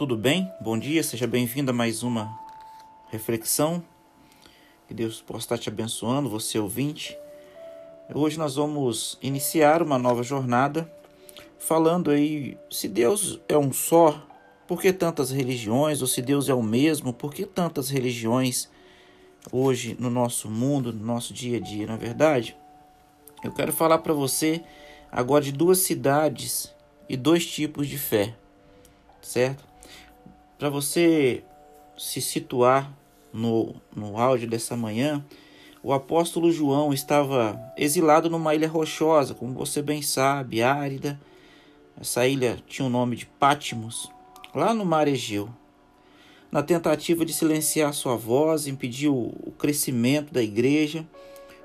tudo bem? Bom dia, seja bem-vindo a mais uma reflexão. Que Deus possa estar te abençoando, você ouvinte. Hoje nós vamos iniciar uma nova jornada falando aí se Deus é um só, por que tantas religiões? Ou se Deus é o mesmo, por que tantas religiões hoje no nosso mundo, no nosso dia a dia, na é verdade? Eu quero falar para você agora de duas cidades e dois tipos de fé, certo? Para você se situar no, no áudio dessa manhã, o apóstolo João estava exilado numa ilha rochosa, como você bem sabe, árida. Essa ilha tinha o nome de Pátimos, lá no mar Egeu. Na tentativa de silenciar sua voz, impedir o crescimento da igreja,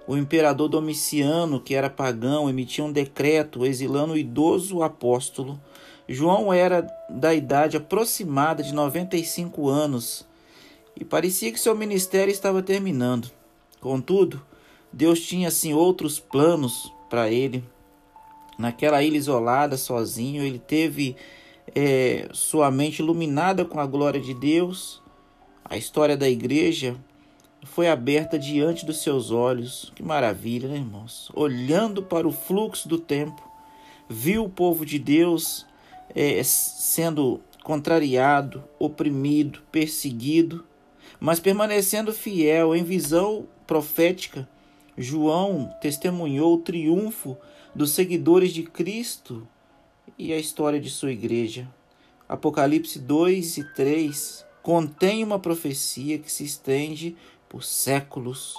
o imperador Domiciano, que era pagão, emitia um decreto exilando o idoso apóstolo. João era da idade aproximada de 95 anos e parecia que seu ministério estava terminando. Contudo, Deus tinha assim outros planos para ele. Naquela ilha isolada, sozinho, ele teve é, sua mente iluminada com a glória de Deus. A história da igreja foi aberta diante dos seus olhos. Que maravilha, né, irmãos? Olhando para o fluxo do tempo, viu o povo de Deus é, sendo contrariado, oprimido, perseguido, mas permanecendo fiel em visão profética. João testemunhou o triunfo dos seguidores de Cristo e a história de sua igreja. Apocalipse 2 e 3 contém uma profecia que se estende por séculos.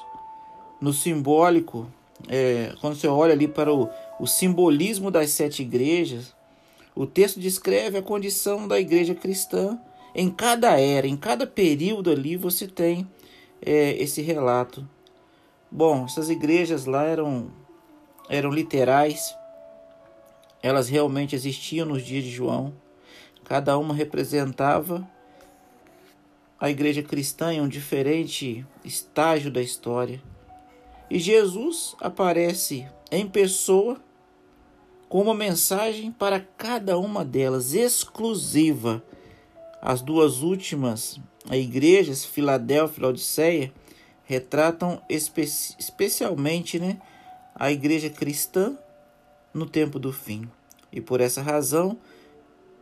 No simbólico, é, quando você olha ali para o, o simbolismo das sete igrejas, o texto descreve a condição da igreja cristã. Em cada era, em cada período ali, você tem é, esse relato. Bom, essas igrejas lá eram, eram literais, elas realmente existiam nos dias de João. Cada uma representava a igreja cristã em um diferente estágio da história. E Jesus aparece em pessoa com uma mensagem para cada uma delas, exclusiva. As duas últimas igrejas, Filadélfia e Laodiceia, retratam espe especialmente né, a igreja cristã no tempo do fim. E por essa razão,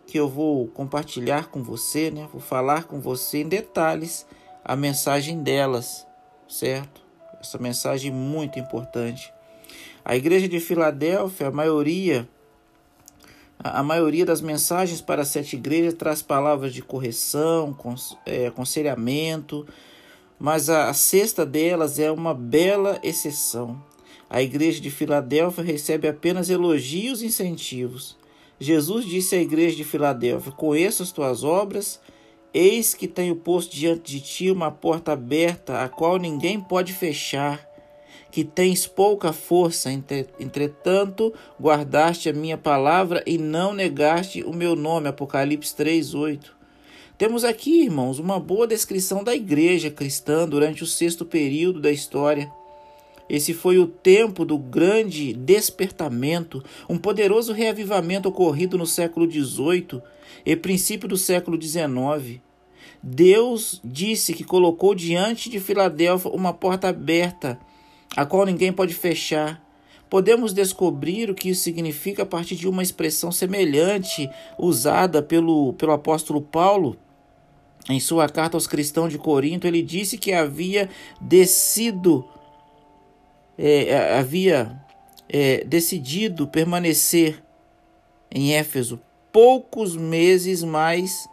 que eu vou compartilhar com você, né? Vou falar com você em detalhes a mensagem delas, certo? Essa mensagem muito importante. A igreja de Filadélfia, a maioria a maioria das mensagens para as sete igrejas traz palavras de correção, é, aconselhamento, mas a, sexta delas é uma bela exceção. A igreja de Filadélfia recebe apenas elogios e incentivos. Jesus disse à igreja de Filadélfia: Conheço as tuas obras, eis que tenho posto diante de ti uma porta aberta, a qual ninguém pode fechar. Que tens pouca força, entretanto, guardaste a minha palavra e não negaste o meu nome. Apocalipse 3:8. Temos aqui, irmãos, uma boa descrição da igreja cristã durante o sexto período da história. Esse foi o tempo do grande despertamento, um poderoso reavivamento ocorrido no século XVIII e princípio do século XIX. Deus disse que colocou diante de Filadélfia uma porta aberta, a qual ninguém pode fechar. Podemos descobrir o que isso significa a partir de uma expressão semelhante usada pelo, pelo apóstolo Paulo. Em sua carta aos cristãos de Corinto, ele disse que havia descido é, havia é, decidido permanecer em Éfeso poucos meses mais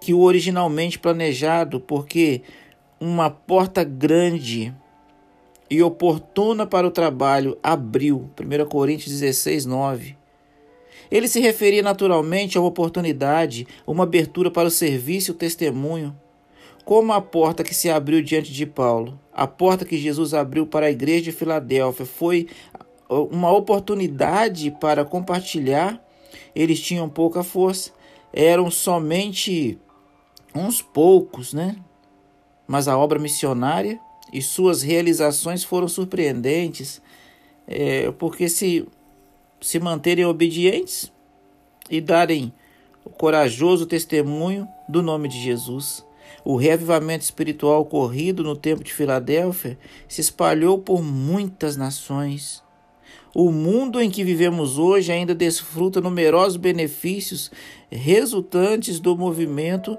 que o originalmente planejado, porque uma porta grande e oportuna para o trabalho abriu. 1 Coríntios 16, 9. Ele se referia naturalmente a uma oportunidade, uma abertura para o serviço e o testemunho como a porta que se abriu diante de Paulo, a porta que Jesus abriu para a igreja de Filadélfia foi uma oportunidade para compartilhar, eles tinham pouca força, eram somente uns poucos, né? Mas a obra missionária e suas realizações foram surpreendentes, é, porque se, se manterem obedientes e darem o corajoso testemunho do nome de Jesus. O reavivamento espiritual ocorrido no tempo de Filadélfia se espalhou por muitas nações. O mundo em que vivemos hoje ainda desfruta numerosos benefícios resultantes do movimento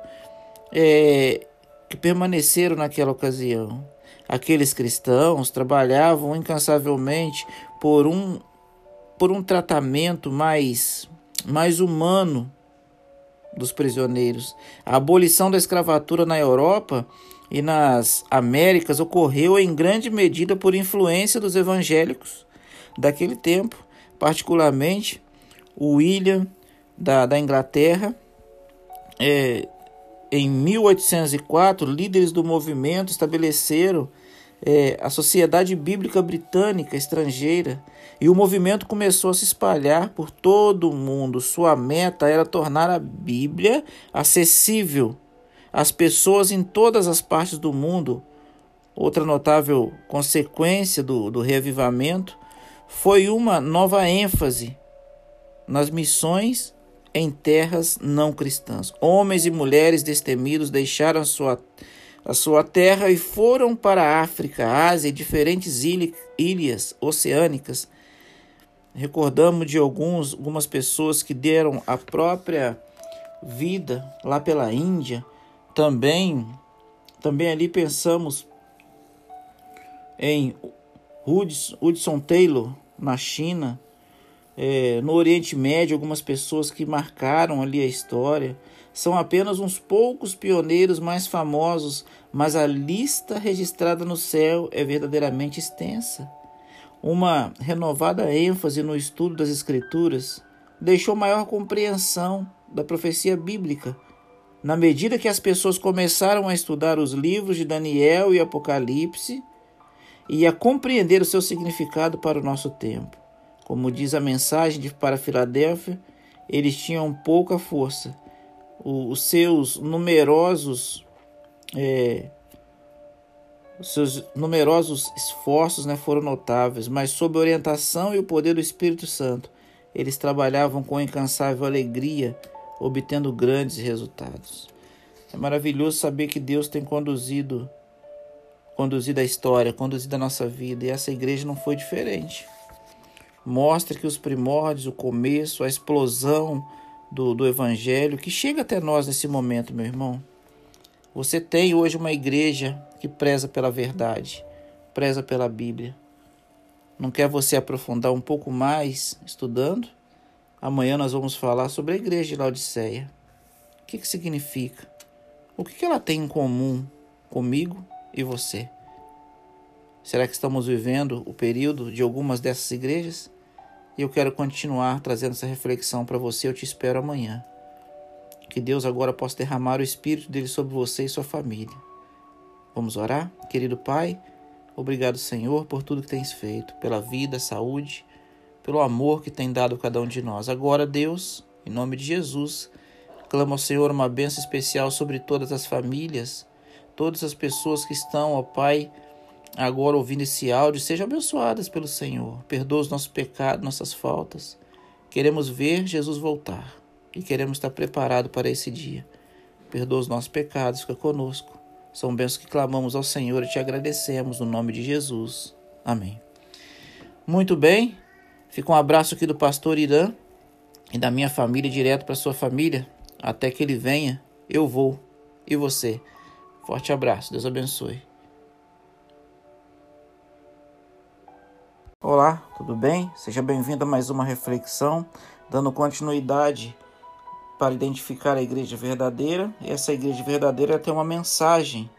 é, que permaneceram naquela ocasião. Aqueles cristãos trabalhavam incansavelmente por um, por um tratamento mais, mais humano dos prisioneiros. A abolição da escravatura na Europa e nas Américas ocorreu em grande medida por influência dos evangélicos daquele tempo, particularmente o William da, da Inglaterra. É, em 1804, líderes do movimento estabeleceram é, a Sociedade Bíblica Britânica Estrangeira e o movimento começou a se espalhar por todo o mundo. Sua meta era tornar a Bíblia acessível às pessoas em todas as partes do mundo. Outra notável consequência do, do reavivamento foi uma nova ênfase nas missões em terras não cristãs. Homens e mulheres destemidos deixaram sua a sua terra e foram para a África, Ásia e diferentes ilhas oceânicas. Recordamos de alguns, algumas pessoas que deram a própria vida lá pela Índia. Também, também ali pensamos em Hudson Taylor na China, é, no Oriente Médio, algumas pessoas que marcaram ali a história. São apenas uns poucos pioneiros mais famosos, mas a lista registrada no céu é verdadeiramente extensa. Uma renovada ênfase no estudo das Escrituras deixou maior compreensão da profecia bíblica. Na medida que as pessoas começaram a estudar os livros de Daniel e Apocalipse e a compreender o seu significado para o nosso tempo. Como diz a mensagem de, para Filadélfia, eles tinham pouca força, os seus numerosos é, os seus numerosos esforços né, foram notáveis, mas sob orientação e o poder do Espírito Santo, eles trabalhavam com incansável alegria, obtendo grandes resultados. É maravilhoso saber que Deus tem conduzido conduzido a história, conduzido a nossa vida, e essa igreja não foi diferente. Mostra que os primórdios, o começo, a explosão do, do Evangelho que chega até nós nesse momento, meu irmão. Você tem hoje uma igreja que preza pela verdade, preza pela Bíblia. Não quer você aprofundar um pouco mais estudando? Amanhã nós vamos falar sobre a igreja de Laodiceia. O que, que significa? O que, que ela tem em comum comigo e você? Será que estamos vivendo o período de algumas dessas igrejas? E eu quero continuar trazendo essa reflexão para você. Eu te espero amanhã. Que Deus agora possa derramar o Espírito dele sobre você e sua família. Vamos orar? Querido Pai, obrigado, Senhor, por tudo que tens feito, pela vida, saúde, pelo amor que tem dado a cada um de nós. Agora, Deus, em nome de Jesus, clamo ao Senhor uma bênção especial sobre todas as famílias, todas as pessoas que estão, ó Pai, agora ouvindo esse áudio, sejam abençoadas pelo Senhor. Perdoa os nossos pecados, nossas faltas. Queremos ver Jesus voltar e queremos estar preparados para esse dia. Perdoa os nossos pecados, fica conosco. São bênçãos que clamamos ao Senhor e te agradecemos no nome de Jesus. Amém. Muito bem, fica um abraço aqui do pastor Irã e da minha família direto para sua família. Até que ele venha, eu vou. E você? Forte abraço, Deus abençoe. Olá, tudo bem? Seja bem-vindo a mais uma reflexão, dando continuidade para identificar a igreja verdadeira. E essa igreja verdadeira tem uma mensagem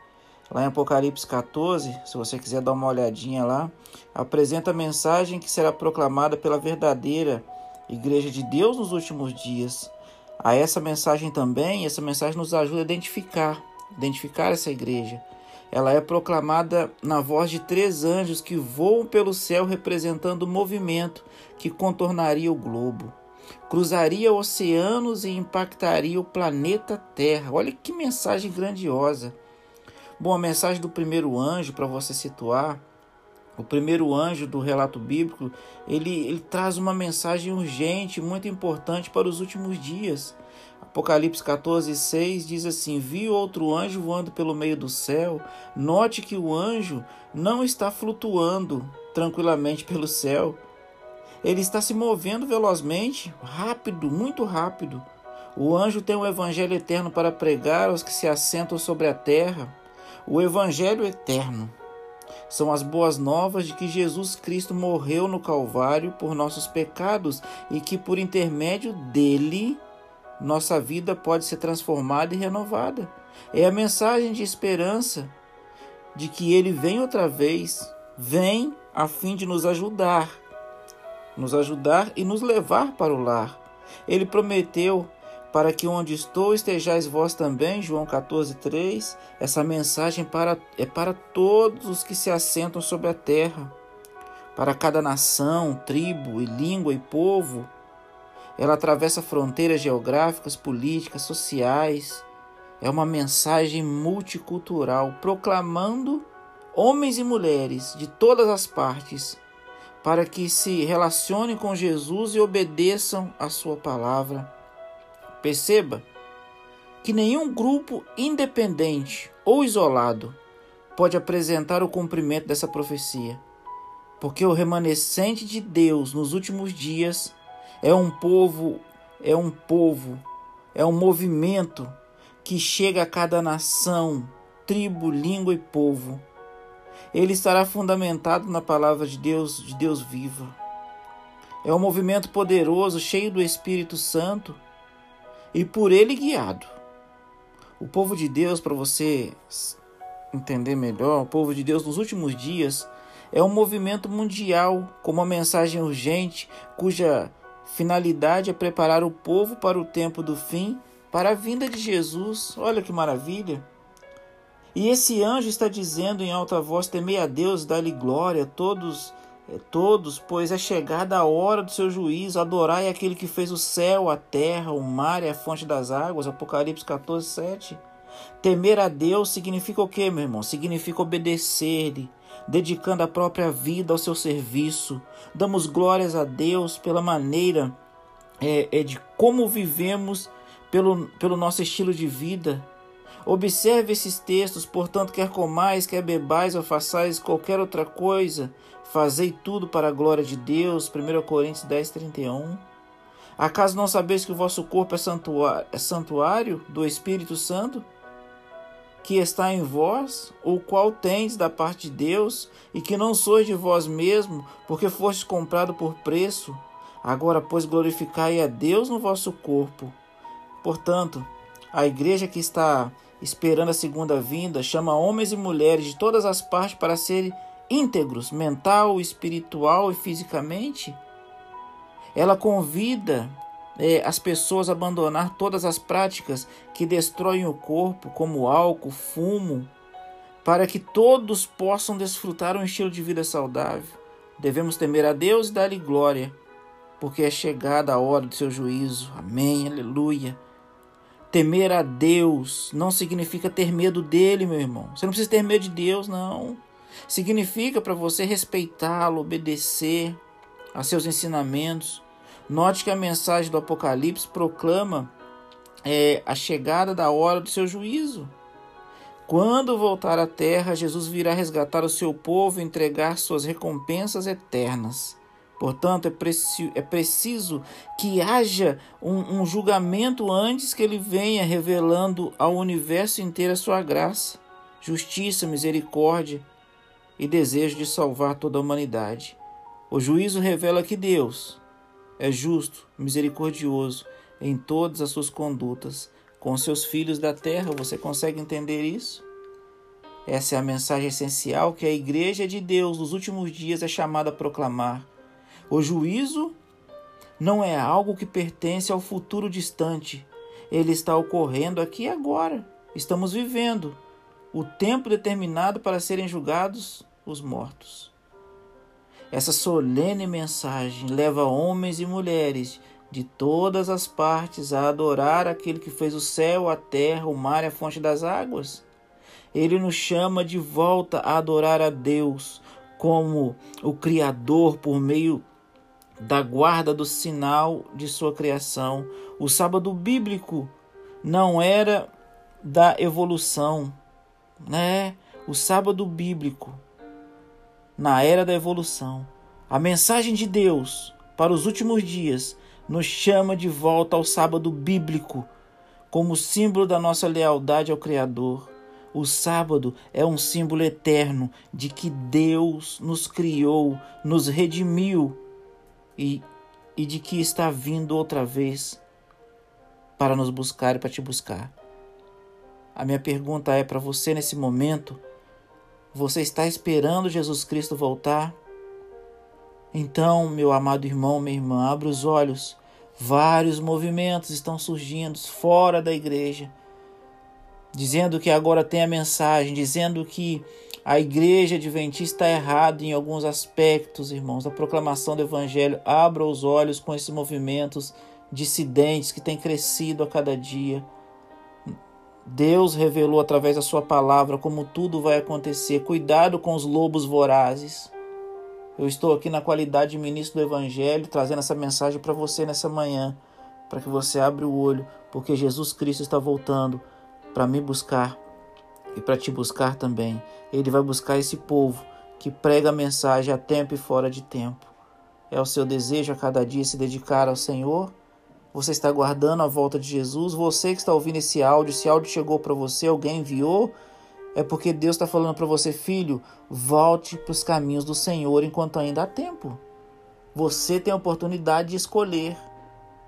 lá em Apocalipse 14, se você quiser dar uma olhadinha lá, apresenta a mensagem que será proclamada pela verdadeira igreja de Deus nos últimos dias. A essa mensagem também, essa mensagem nos ajuda a identificar, identificar essa igreja ela é proclamada na voz de três anjos que voam pelo céu representando o movimento que contornaria o globo, cruzaria oceanos e impactaria o planeta Terra. Olha que mensagem grandiosa. Bom, a mensagem do primeiro anjo, para você situar, o primeiro anjo do relato bíblico, ele, ele traz uma mensagem urgente, muito importante para os últimos dias. Apocalipse 14, 6 diz assim: Vi outro anjo voando pelo meio do céu. Note que o anjo não está flutuando tranquilamente pelo céu. Ele está se movendo velozmente, rápido, muito rápido. O anjo tem o evangelho eterno para pregar aos que se assentam sobre a terra. O evangelho eterno são as boas novas de que Jesus Cristo morreu no Calvário por nossos pecados e que por intermédio dele nossa vida pode ser transformada e renovada. É a mensagem de esperança de que ele vem outra vez, vem a fim de nos ajudar, nos ajudar e nos levar para o lar. Ele prometeu para que onde estou estejais vós também, João 14:3. Essa mensagem para, é para todos os que se assentam sobre a terra, para cada nação, tribo e língua e povo. Ela atravessa fronteiras geográficas, políticas, sociais. É uma mensagem multicultural proclamando homens e mulheres de todas as partes para que se relacionem com Jesus e obedeçam a sua palavra. Perceba que nenhum grupo independente ou isolado pode apresentar o cumprimento dessa profecia, porque o remanescente de Deus nos últimos dias é um povo, é um povo, é um movimento que chega a cada nação, tribo, língua e povo. Ele estará fundamentado na palavra de Deus, de Deus viva. É um movimento poderoso, cheio do Espírito Santo e por ele guiado. O povo de Deus, para você entender melhor, o povo de Deus nos últimos dias é um movimento mundial com uma mensagem urgente cuja finalidade é preparar o povo para o tempo do fim, para a vinda de Jesus. Olha que maravilha! E esse anjo está dizendo em alta voz: Temei a Deus, dá-lhe glória, todos é, todos, pois é chegada a hora do seu juízo. Adorai aquele que fez o céu, a terra, o mar e a fonte das águas. Apocalipse 14, 7. Temer a Deus significa o que, meu irmão? Significa obedecer-lhe, dedicando a própria vida ao seu serviço. Damos glórias a Deus pela maneira é, é de como vivemos, pelo, pelo nosso estilo de vida. Observe esses textos, portanto, quer comais, quer bebais ou façais qualquer outra coisa, Fazei tudo para a glória de Deus. 1 Coríntios 10, 31. Acaso não sabeis que o vosso corpo é santuário, é santuário do Espírito Santo, que está em vós, o qual tendes da parte de Deus, e que não sois de vós mesmo, porque fostes comprado por preço? Agora, pois, glorificai a Deus no vosso corpo. Portanto, a igreja que está esperando a segunda vinda chama homens e mulheres de todas as partes para serem íntegros, mental, espiritual e fisicamente. Ela convida é, as pessoas abandonar todas as práticas que destroem o corpo, como álcool, fumo, para que todos possam desfrutar um estilo de vida saudável. Devemos temer a Deus e dar-lhe glória, porque é chegada a hora do seu juízo. Amém, aleluia. Temer a Deus não significa ter medo dele, meu irmão. Você não precisa ter medo de Deus, não. Significa para você respeitá-lo, obedecer a seus ensinamentos. Note que a mensagem do Apocalipse proclama é, a chegada da hora do seu juízo. Quando voltar à terra, Jesus virá resgatar o seu povo e entregar suas recompensas eternas. Portanto, é, preci é preciso que haja um, um julgamento antes que ele venha revelando ao universo inteiro a sua graça, justiça, misericórdia e desejo de salvar toda a humanidade. O juízo revela que Deus é justo, misericordioso em todas as suas condutas com seus filhos da terra. Você consegue entender isso? Essa é a mensagem essencial que a Igreja de Deus nos últimos dias é chamada a proclamar. O juízo não é algo que pertence ao futuro distante. Ele está ocorrendo aqui e agora. Estamos vivendo o tempo determinado para serem julgados os mortos. Essa solene mensagem leva homens e mulheres de todas as partes a adorar aquele que fez o céu, a terra, o mar e a fonte das águas. Ele nos chama de volta a adorar a Deus como o Criador por meio da guarda do sinal de sua criação, O sábado bíblico não era da evolução, né? O sábado bíblico na era da evolução. A mensagem de Deus para os últimos dias nos chama de volta ao sábado bíblico como símbolo da nossa lealdade ao Criador. O sábado é um símbolo eterno de que Deus nos criou, nos redimiu e, e de que está vindo outra vez para nos buscar e para te buscar. A minha pergunta é para você nesse momento: você está esperando Jesus Cristo voltar? Então, meu amado irmão, minha irmã, abra os olhos. Vários movimentos estão surgindo fora da igreja, dizendo que agora tem a mensagem, dizendo que a igreja adventista está errada em alguns aspectos, irmãos, da proclamação do evangelho. Abra os olhos com esses movimentos dissidentes que têm crescido a cada dia. Deus revelou através da sua palavra como tudo vai acontecer. Cuidado com os lobos vorazes. Eu estou aqui na qualidade de ministro do Evangelho, trazendo essa mensagem para você nessa manhã, para que você abra o olho, porque Jesus Cristo está voltando para me buscar e para te buscar também. Ele vai buscar esse povo que prega a mensagem a tempo e fora de tempo. É o seu desejo a cada dia se dedicar ao Senhor? Você está aguardando a volta de Jesus? Você que está ouvindo esse áudio, esse áudio chegou para você, alguém enviou? É porque Deus está falando para você, filho, volte para os caminhos do Senhor enquanto ainda há tempo. Você tem a oportunidade de escolher.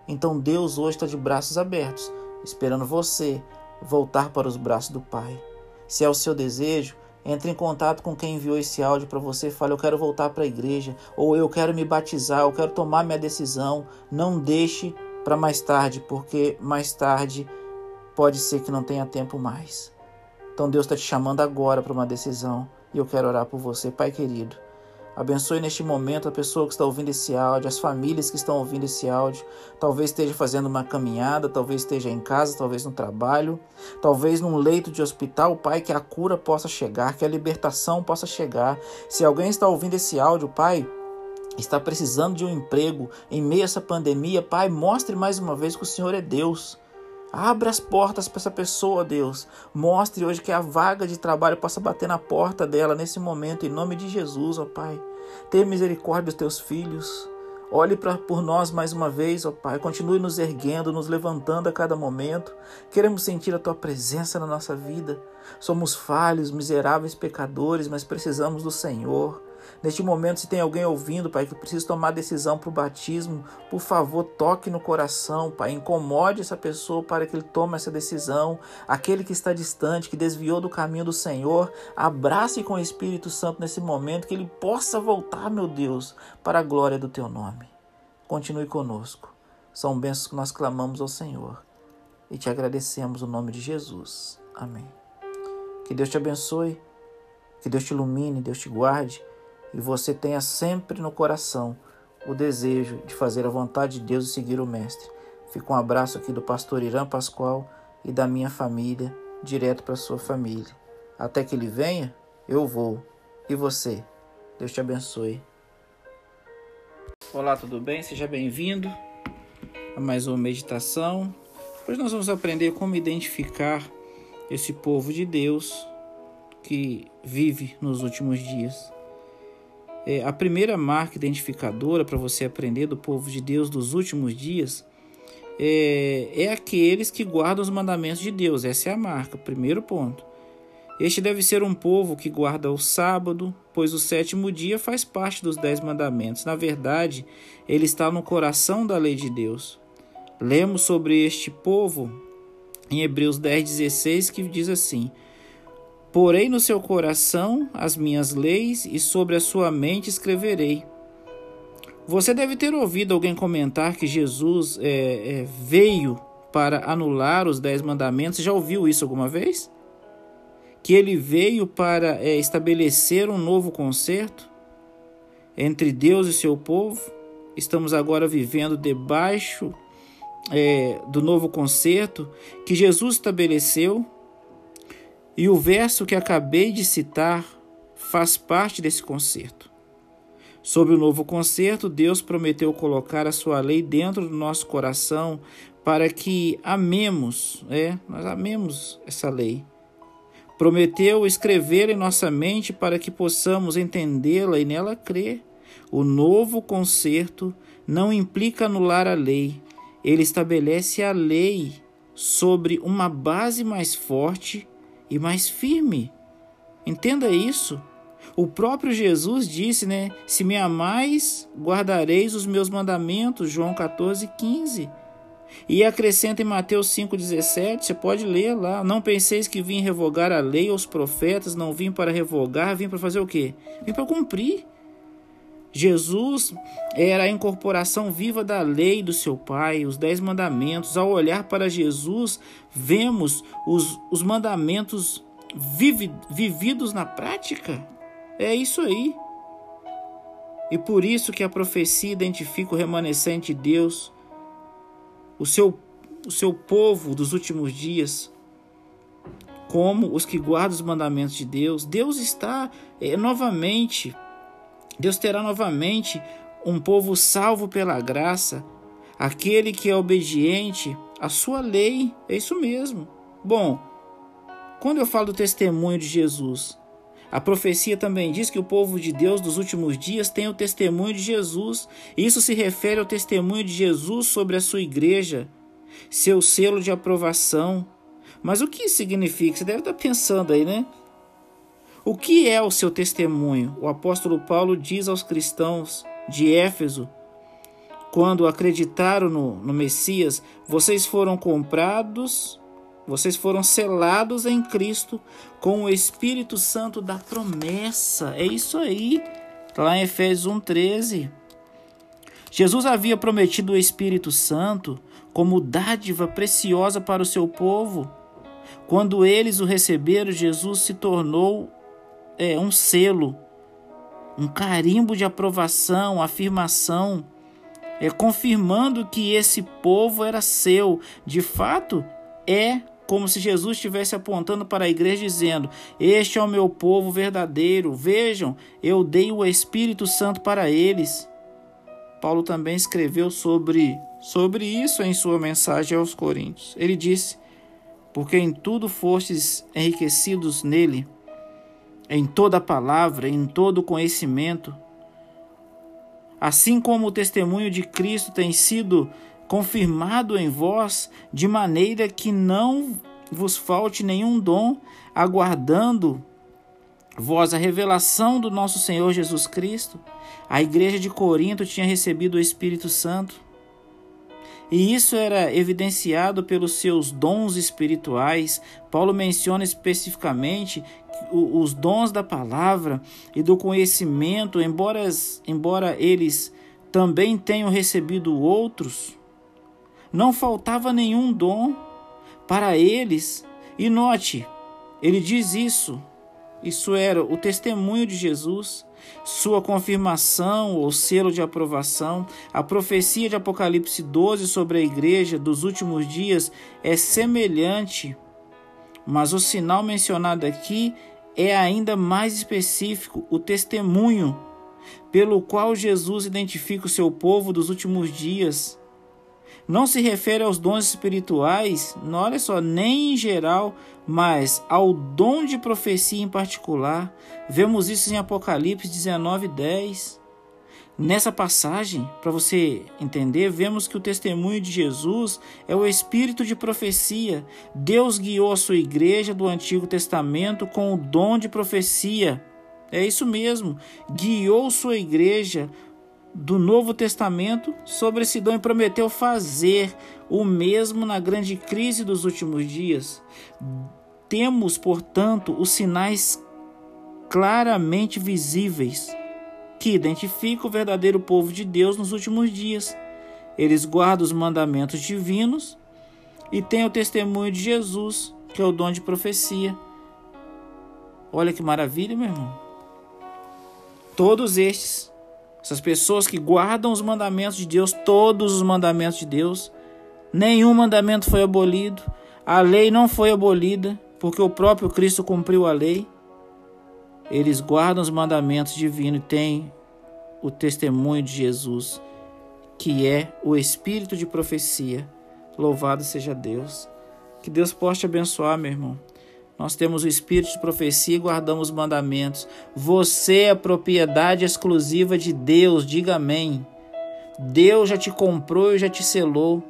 Então Deus hoje está de braços abertos, esperando você voltar para os braços do Pai. Se é o seu desejo, entre em contato com quem enviou esse áudio para você. Fale, eu quero voltar para a igreja, ou eu quero me batizar, eu quero tomar minha decisão. Não deixe para mais tarde, porque mais tarde pode ser que não tenha tempo mais. Então Deus está te chamando agora para uma decisão e eu quero orar por você, Pai querido. Abençoe neste momento a pessoa que está ouvindo esse áudio, as famílias que estão ouvindo esse áudio. Talvez esteja fazendo uma caminhada, talvez esteja em casa, talvez no trabalho, talvez num leito de hospital, Pai, que a cura possa chegar, que a libertação possa chegar. Se alguém está ouvindo esse áudio, Pai, está precisando de um emprego em meio a essa pandemia, Pai, mostre mais uma vez que o Senhor é Deus. Abra as portas para essa pessoa, Deus. Mostre hoje que a vaga de trabalho possa bater na porta dela nesse momento, em nome de Jesus, ó Pai. Tenha misericórdia dos teus filhos. Olhe pra, por nós mais uma vez, ó Pai. Continue nos erguendo, nos levantando a cada momento. Queremos sentir a Tua presença na nossa vida. Somos falhos, miseráveis pecadores, mas precisamos do Senhor. Neste momento, se tem alguém ouvindo, Pai, que precisa tomar decisão para o batismo, por favor, toque no coração, Pai. Incomode essa pessoa para que ele tome essa decisão. Aquele que está distante, que desviou do caminho do Senhor, abrace com o Espírito Santo nesse momento, que ele possa voltar, meu Deus, para a glória do teu nome. Continue conosco. São bênçãos que nós clamamos ao Senhor e te agradecemos no nome de Jesus. Amém. Que Deus te abençoe, que Deus te ilumine, Deus te guarde e você tenha sempre no coração o desejo de fazer a vontade de Deus e seguir o Mestre. Fica um abraço aqui do pastor Irã Pascoal e da minha família, direto para sua família. Até que ele venha, eu vou. E você? Deus te abençoe. Olá, tudo bem? Seja bem-vindo a mais uma meditação. Hoje nós vamos aprender como identificar esse povo de Deus que vive nos últimos dias. É, a primeira marca identificadora para você aprender do povo de Deus dos últimos dias é, é aqueles que guardam os mandamentos de Deus. Essa é a marca, primeiro ponto. Este deve ser um povo que guarda o sábado, pois o sétimo dia faz parte dos dez mandamentos. Na verdade, ele está no coração da lei de Deus. Lemos sobre este povo em Hebreus 10,16 que diz assim: Porei no seu coração as minhas leis e sobre a sua mente escreverei. Você deve ter ouvido alguém comentar que Jesus é, é, veio para anular os dez mandamentos. Já ouviu isso alguma vez? Que ele veio para é, estabelecer um novo concerto entre Deus e seu povo. Estamos agora vivendo debaixo é, do novo concerto que Jesus estabeleceu e o verso que acabei de citar faz parte desse concerto. Sobre o novo concerto, Deus prometeu colocar a sua lei dentro do nosso coração para que amemos, é, nós amemos essa lei. Prometeu escrever em nossa mente para que possamos entendê-la e nela crer. O novo concerto não implica anular a lei, ele estabelece a lei sobre uma base mais forte e mais firme. Entenda isso. O próprio Jesus disse, né? Se me amais, guardareis os meus mandamentos. João 14, 15. E acrescenta em Mateus 5,17, você pode ler lá. Não penseis que vim revogar a lei ou os profetas, não vim para revogar, vim para fazer o quê? Vim para cumprir. Jesus era a incorporação viva da lei do seu Pai, os dez mandamentos. Ao olhar para Jesus, vemos os, os mandamentos vivi, vividos na prática. É isso aí. E por isso que a profecia identifica o remanescente de Deus, o seu, o seu povo dos últimos dias, como os que guardam os mandamentos de Deus. Deus está é, novamente Deus terá novamente um povo salvo pela graça, aquele que é obediente à sua lei. É isso mesmo. Bom, quando eu falo do testemunho de Jesus, a profecia também diz que o povo de Deus dos últimos dias tem o testemunho de Jesus. Isso se refere ao testemunho de Jesus sobre a sua igreja, seu selo de aprovação. Mas o que isso significa? Você deve estar pensando aí, né? O que é o seu testemunho? O apóstolo Paulo diz aos cristãos de Éfeso, quando acreditaram no, no Messias, vocês foram comprados, vocês foram selados em Cristo com o Espírito Santo da promessa. É isso aí, lá em Efésios 1,13. Jesus havia prometido o Espírito Santo como dádiva preciosa para o seu povo. Quando eles o receberam, Jesus se tornou é, um selo, um carimbo de aprovação, afirmação, é, confirmando que esse povo era seu. De fato, é como se Jesus estivesse apontando para a igreja dizendo: Este é o meu povo verdadeiro. Vejam, eu dei o Espírito Santo para eles. Paulo também escreveu sobre, sobre isso em sua mensagem aos Coríntios. Ele disse: Porque em tudo fostes enriquecidos nele em toda palavra, em todo conhecimento. Assim como o testemunho de Cristo tem sido confirmado em vós, de maneira que não vos falte nenhum dom, aguardando vós a revelação do nosso Senhor Jesus Cristo. A igreja de Corinto tinha recebido o Espírito Santo. E isso era evidenciado pelos seus dons espirituais. Paulo menciona especificamente os dons da palavra e do conhecimento, embora, embora eles também tenham recebido outros, não faltava nenhum dom para eles. E note, ele diz isso. Isso era o testemunho de Jesus sua confirmação ou selo de aprovação. A profecia de Apocalipse 12 sobre a igreja dos últimos dias é semelhante, mas o sinal mencionado aqui é ainda mais específico: o testemunho pelo qual Jesus identifica o seu povo dos últimos dias não se refere aos dons espirituais, não, olha só, nem em geral, mas ao dom de profecia em particular. Vemos isso em Apocalipse 19, 10. Nessa passagem, para você entender, vemos que o testemunho de Jesus é o espírito de profecia. Deus guiou a sua igreja do Antigo Testamento com o dom de profecia. É isso mesmo, guiou sua igreja do Novo Testamento sobre esse dom e prometeu fazer o mesmo na grande crise dos últimos dias. Temos, portanto, os sinais claramente visíveis que identificam o verdadeiro povo de Deus nos últimos dias. Eles guardam os mandamentos divinos e têm o testemunho de Jesus, que é o dom de profecia. Olha que maravilha, meu irmão. Todos estes essas pessoas que guardam os mandamentos de Deus, todos os mandamentos de Deus, nenhum mandamento foi abolido, a lei não foi abolida, porque o próprio Cristo cumpriu a lei. Eles guardam os mandamentos divinos e têm o testemunho de Jesus, que é o espírito de profecia Louvado seja Deus. Que Deus possa te abençoar, meu irmão. Nós temos o espírito de profecia e guardamos os mandamentos. Você é propriedade exclusiva de Deus, diga amém. Deus já te comprou e já te selou.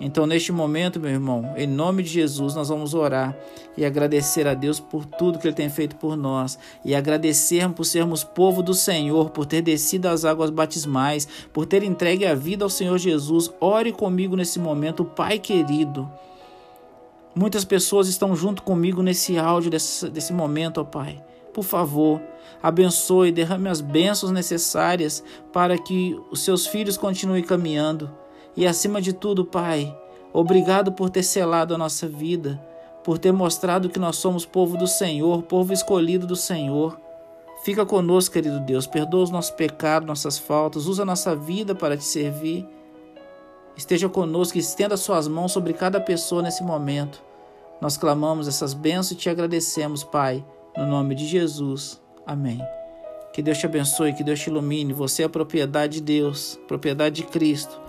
Então, neste momento, meu irmão, em nome de Jesus, nós vamos orar e agradecer a Deus por tudo que Ele tem feito por nós e agradecer por sermos povo do Senhor, por ter descido as águas batismais, por ter entregue a vida ao Senhor Jesus. Ore comigo nesse momento, Pai querido. Muitas pessoas estão junto comigo nesse áudio, desse, desse momento, ó Pai. Por favor, abençoe, derrame as bênçãos necessárias para que os seus filhos continuem caminhando. E acima de tudo, Pai, obrigado por ter selado a nossa vida, por ter mostrado que nós somos povo do Senhor, povo escolhido do Senhor. Fica conosco, querido Deus, perdoa os nossos pecados, nossas faltas, usa a nossa vida para te servir. Esteja conosco estenda suas mãos sobre cada pessoa nesse momento. Nós clamamos essas bênçãos e te agradecemos, Pai, no nome de Jesus. Amém. Que Deus te abençoe, que Deus te ilumine. Você é propriedade de Deus, propriedade de Cristo.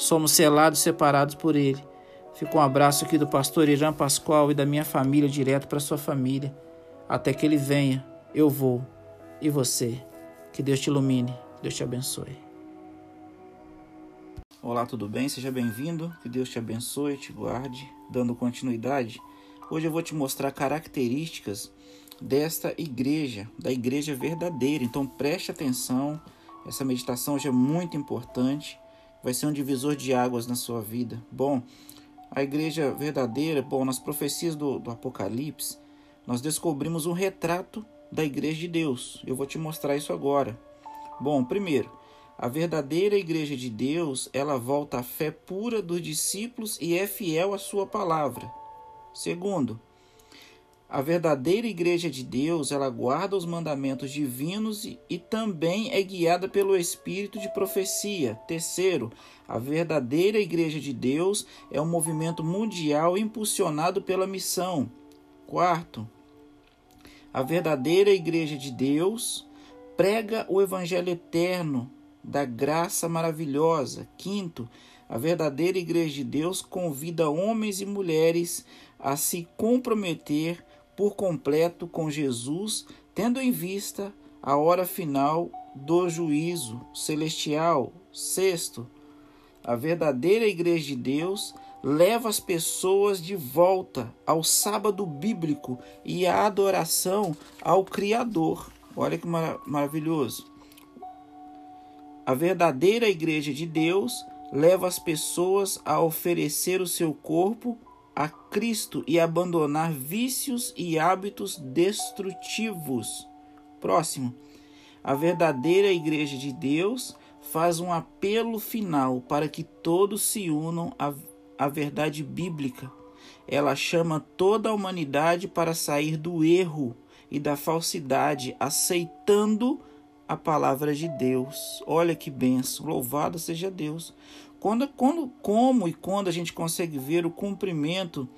Somos selados separados por Ele. Fica um abraço aqui do pastor Irã Pascoal e da minha família direto para sua família. Até que Ele venha, eu vou. E você. Que Deus te ilumine. Deus te abençoe. Olá, tudo bem? Seja bem-vindo. Que Deus te abençoe, te guarde. Dando continuidade, hoje eu vou te mostrar características desta igreja, da igreja verdadeira. Então preste atenção. Essa meditação hoje é muito importante vai ser um divisor de águas na sua vida. Bom, a igreja verdadeira, bom, nas profecias do, do Apocalipse, nós descobrimos um retrato da igreja de Deus. Eu vou te mostrar isso agora. Bom, primeiro, a verdadeira igreja de Deus, ela volta à fé pura dos discípulos e é fiel à sua palavra. Segundo, a verdadeira igreja de Deus, ela guarda os mandamentos divinos e, e, também é guiada pelo espírito de profecia. Terceiro, a verdadeira igreja de Deus é um movimento mundial impulsionado pela missão. Quarto, a verdadeira igreja de Deus prega o evangelho eterno da graça maravilhosa. Quinto, a verdadeira igreja de Deus convida homens e mulheres a se comprometer por completo com Jesus, tendo em vista a hora final do juízo celestial. Sexto, a verdadeira igreja de Deus leva as pessoas de volta ao sábado bíblico e à adoração ao Criador. Olha que mar maravilhoso. A verdadeira igreja de Deus leva as pessoas a oferecer o seu corpo a Cristo e abandonar vícios e hábitos destrutivos. Próximo. A verdadeira Igreja de Deus faz um apelo final para que todos se unam à, à verdade bíblica. Ela chama toda a humanidade para sair do erro e da falsidade, aceitando a palavra de Deus. Olha que benção, louvado seja Deus. Quando, quando, como e quando a gente consegue ver o cumprimento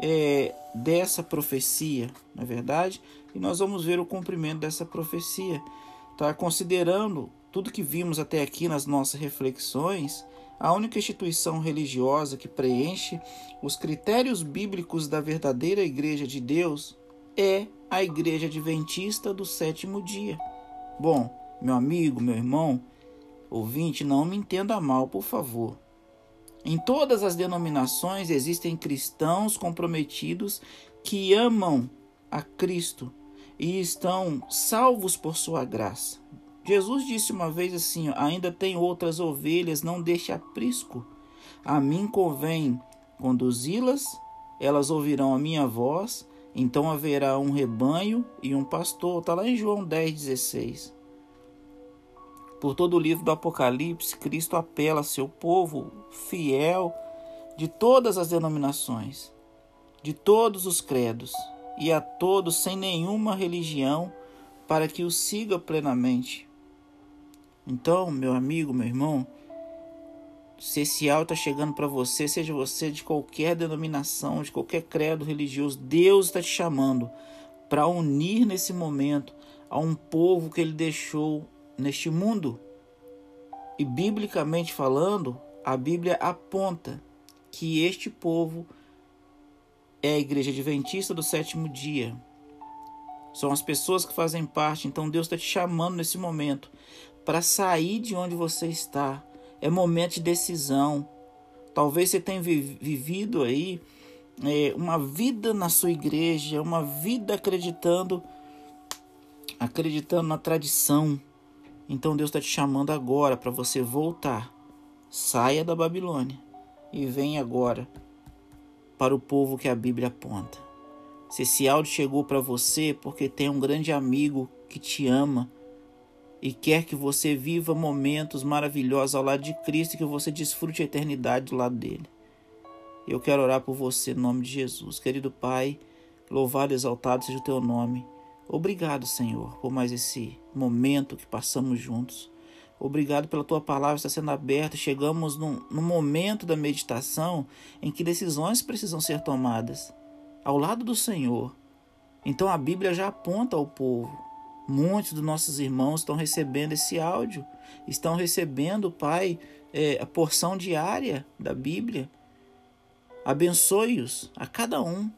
é, dessa profecia, na é verdade? E nós vamos ver o cumprimento dessa profecia. Tá? Considerando tudo que vimos até aqui nas nossas reflexões, a única instituição religiosa que preenche os critérios bíblicos da verdadeira Igreja de Deus é a Igreja Adventista do sétimo dia. Bom, meu amigo, meu irmão, Ouvinte, não me entenda mal, por favor. Em todas as denominações existem cristãos comprometidos que amam a Cristo e estão salvos por sua graça. Jesus disse uma vez assim: Ainda tem outras ovelhas, não deixe aprisco. A mim convém conduzi-las, elas ouvirão a minha voz, então haverá um rebanho e um pastor. Está lá em João 10,16. Por todo o livro do Apocalipse, Cristo apela a seu povo fiel de todas as denominações, de todos os credos e a todos sem nenhuma religião, para que o siga plenamente. Então, meu amigo, meu irmão, se esse áudio está chegando para você, seja você de qualquer denominação, de qualquer credo religioso, Deus está te chamando para unir nesse momento a um povo que ele deixou neste mundo. E biblicamente falando, a Bíblia aponta que este povo é a igreja adventista do sétimo dia. São as pessoas que fazem parte. Então Deus está te chamando nesse momento para sair de onde você está. É momento de decisão. Talvez você tenha vivido aí é, uma vida na sua igreja, uma vida acreditando, acreditando na tradição. Então Deus está te chamando agora para você voltar. Saia da Babilônia e venha agora para o povo que a Bíblia aponta. Se esse áudio chegou para você porque tem um grande amigo que te ama e quer que você viva momentos maravilhosos ao lado de Cristo e que você desfrute a eternidade do lado dele. Eu quero orar por você no nome de Jesus. Querido Pai, louvado e exaltado seja o teu nome. Obrigado, Senhor, por mais esse momento que passamos juntos. Obrigado pela tua palavra estar sendo aberta. Chegamos num, num momento da meditação em que decisões precisam ser tomadas ao lado do Senhor. Então a Bíblia já aponta ao povo. Muitos dos nossos irmãos estão recebendo esse áudio, estão recebendo, Pai, é, a porção diária da Bíblia. Abençoe-os a cada um.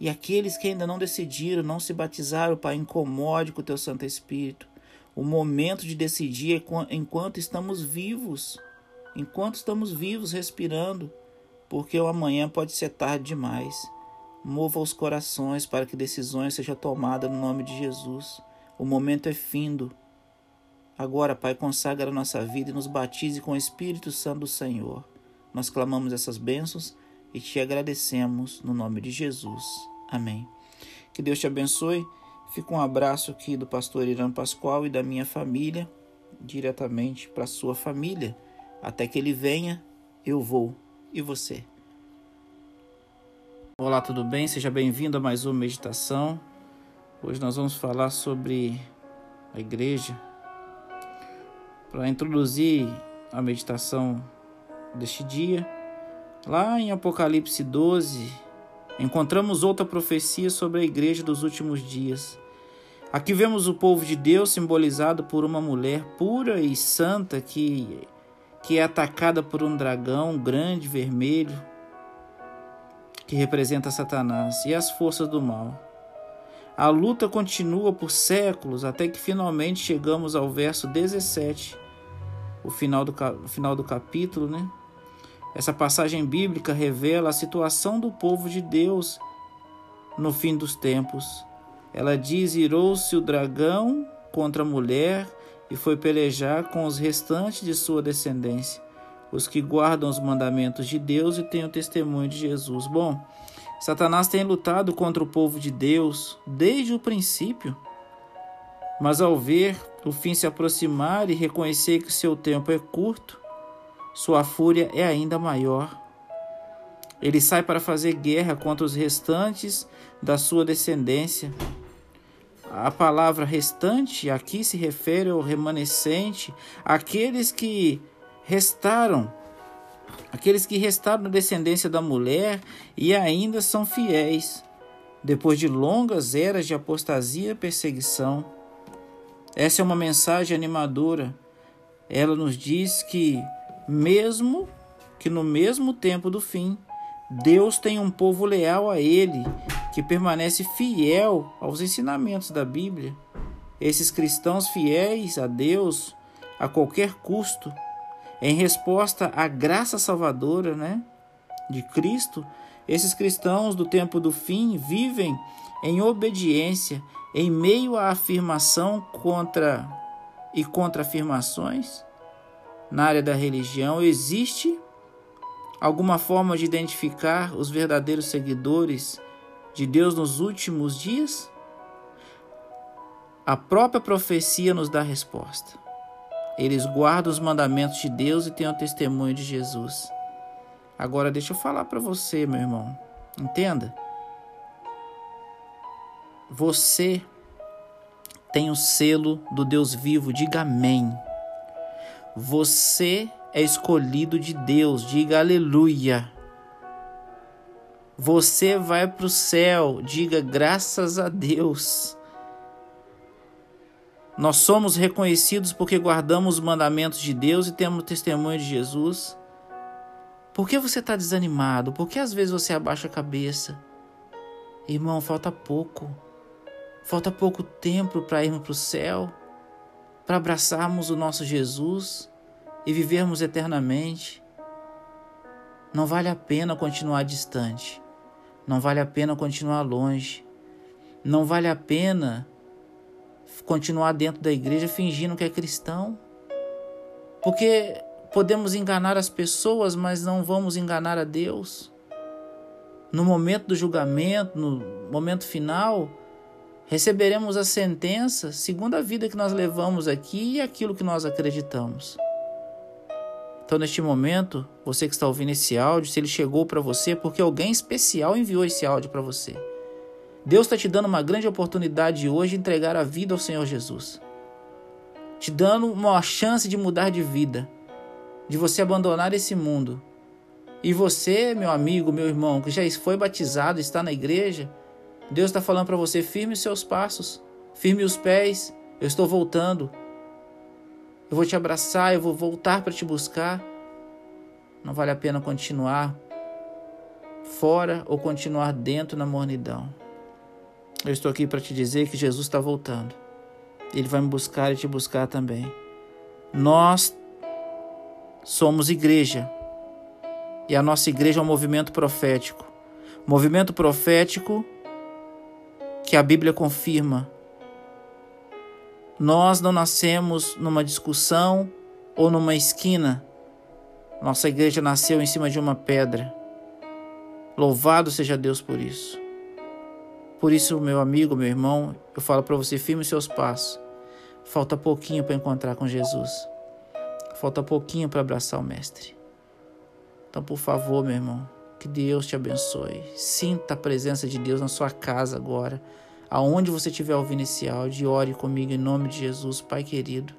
E aqueles que ainda não decidiram, não se batizaram, Pai, incomode com o teu Santo Espírito. O momento de decidir é enquanto estamos vivos, enquanto estamos vivos, respirando, porque o amanhã pode ser tarde demais. Mova os corações para que decisões sejam tomadas no nome de Jesus. O momento é findo. Agora, Pai, consagra a nossa vida e nos batize com o Espírito Santo do Senhor. Nós clamamos essas bênçãos e te agradecemos no nome de Jesus. Amém. Que Deus te abençoe. Fica um abraço aqui do pastor Irã Pascoal e da minha família, diretamente para sua família. Até que ele venha, eu vou. E você? Olá, tudo bem? Seja bem-vindo a mais uma meditação. Hoje nós vamos falar sobre a igreja. Para introduzir a meditação deste dia, lá em Apocalipse 12, encontramos outra profecia sobre a igreja dos últimos dias. Aqui vemos o povo de Deus simbolizado por uma mulher pura e santa que, que é atacada por um dragão grande, vermelho, que representa Satanás e as forças do mal. A luta continua por séculos até que finalmente chegamos ao verso 17, o final do, final do capítulo, né? Essa passagem bíblica revela a situação do povo de Deus no fim dos tempos. Ela diz: Irou-se o dragão contra a mulher e foi pelejar com os restantes de sua descendência, os que guardam os mandamentos de Deus e têm o testemunho de Jesus. Bom, Satanás tem lutado contra o povo de Deus desde o princípio, mas ao ver o fim se aproximar e reconhecer que seu tempo é curto, sua fúria é ainda maior. Ele sai para fazer guerra contra os restantes da sua descendência a palavra restante aqui se refere ao remanescente, aqueles que restaram, aqueles que restaram na descendência da mulher e ainda são fiéis, depois de longas eras de apostasia e perseguição. Essa é uma mensagem animadora. Ela nos diz que, mesmo que no mesmo tempo do fim, Deus tem um povo leal a Ele que permanece fiel aos ensinamentos da Bíblia. Esses cristãos fiéis a Deus a qualquer custo, em resposta à graça salvadora, né, de Cristo, esses cristãos do tempo do fim vivem em obediência em meio à afirmação contra e contra afirmações na área da religião existe alguma forma de identificar os verdadeiros seguidores de Deus nos últimos dias? A própria profecia nos dá resposta. Eles guardam os mandamentos de Deus e têm o testemunho de Jesus. Agora deixa eu falar para você, meu irmão. Entenda? Você tem o selo do Deus vivo, diga amém. Você é escolhido de Deus, diga aleluia. Você vai para o céu, diga graças a Deus. Nós somos reconhecidos porque guardamos os mandamentos de Deus e temos o testemunho de Jesus. Por que você está desanimado? Por que às vezes você abaixa a cabeça? Irmão, falta pouco. Falta pouco tempo para irmos para o céu, para abraçarmos o nosso Jesus e vivermos eternamente. Não vale a pena continuar distante. Não vale a pena continuar longe. Não vale a pena continuar dentro da igreja fingindo que é cristão. Porque podemos enganar as pessoas, mas não vamos enganar a Deus. No momento do julgamento, no momento final, receberemos a sentença segundo a vida que nós levamos aqui e aquilo que nós acreditamos. Então, neste momento, você que está ouvindo esse áudio, se ele chegou para você, é porque alguém especial enviou esse áudio para você. Deus está te dando uma grande oportunidade hoje de entregar a vida ao Senhor Jesus. Te dando uma chance de mudar de vida, de você abandonar esse mundo. E você, meu amigo, meu irmão, que já foi batizado, está na igreja, Deus está falando para você: firme os seus passos, firme os pés, eu estou voltando. Eu vou te abraçar, eu vou voltar para te buscar. Não vale a pena continuar fora ou continuar dentro na mornidão. Eu estou aqui para te dizer que Jesus está voltando. Ele vai me buscar e te buscar também. Nós somos igreja. E a nossa igreja é um movimento profético. Movimento profético que a Bíblia confirma nós não nascemos numa discussão ou numa esquina. Nossa igreja nasceu em cima de uma pedra. Louvado seja Deus por isso. Por isso, meu amigo, meu irmão, eu falo para você: firme seus passos. Falta pouquinho para encontrar com Jesus. Falta pouquinho para abraçar o Mestre. Então, por favor, meu irmão, que Deus te abençoe. Sinta a presença de Deus na sua casa agora aonde você estiver ouvindo esse áudio, ore comigo em nome de Jesus, Pai querido.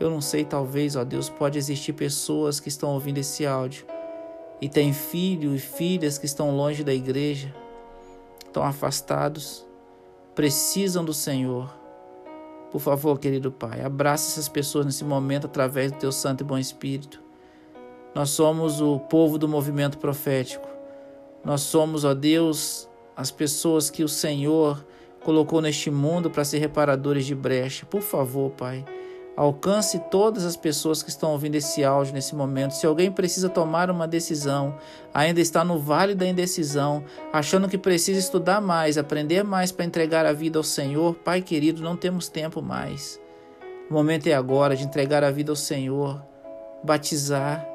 Eu não sei, talvez, ó Deus, pode existir pessoas que estão ouvindo esse áudio e têm filhos e filhas que estão longe da igreja, estão afastados, precisam do Senhor. Por favor, querido Pai, abraça essas pessoas nesse momento através do Teu Santo e Bom Espírito. Nós somos o povo do movimento profético. Nós somos, ó Deus, as pessoas que o Senhor colocou neste mundo para ser reparadores de brecha. Por favor, Pai, alcance todas as pessoas que estão ouvindo esse áudio nesse momento. Se alguém precisa tomar uma decisão, ainda está no vale da indecisão, achando que precisa estudar mais, aprender mais para entregar a vida ao Senhor, Pai querido, não temos tempo mais. O momento é agora de entregar a vida ao Senhor, batizar.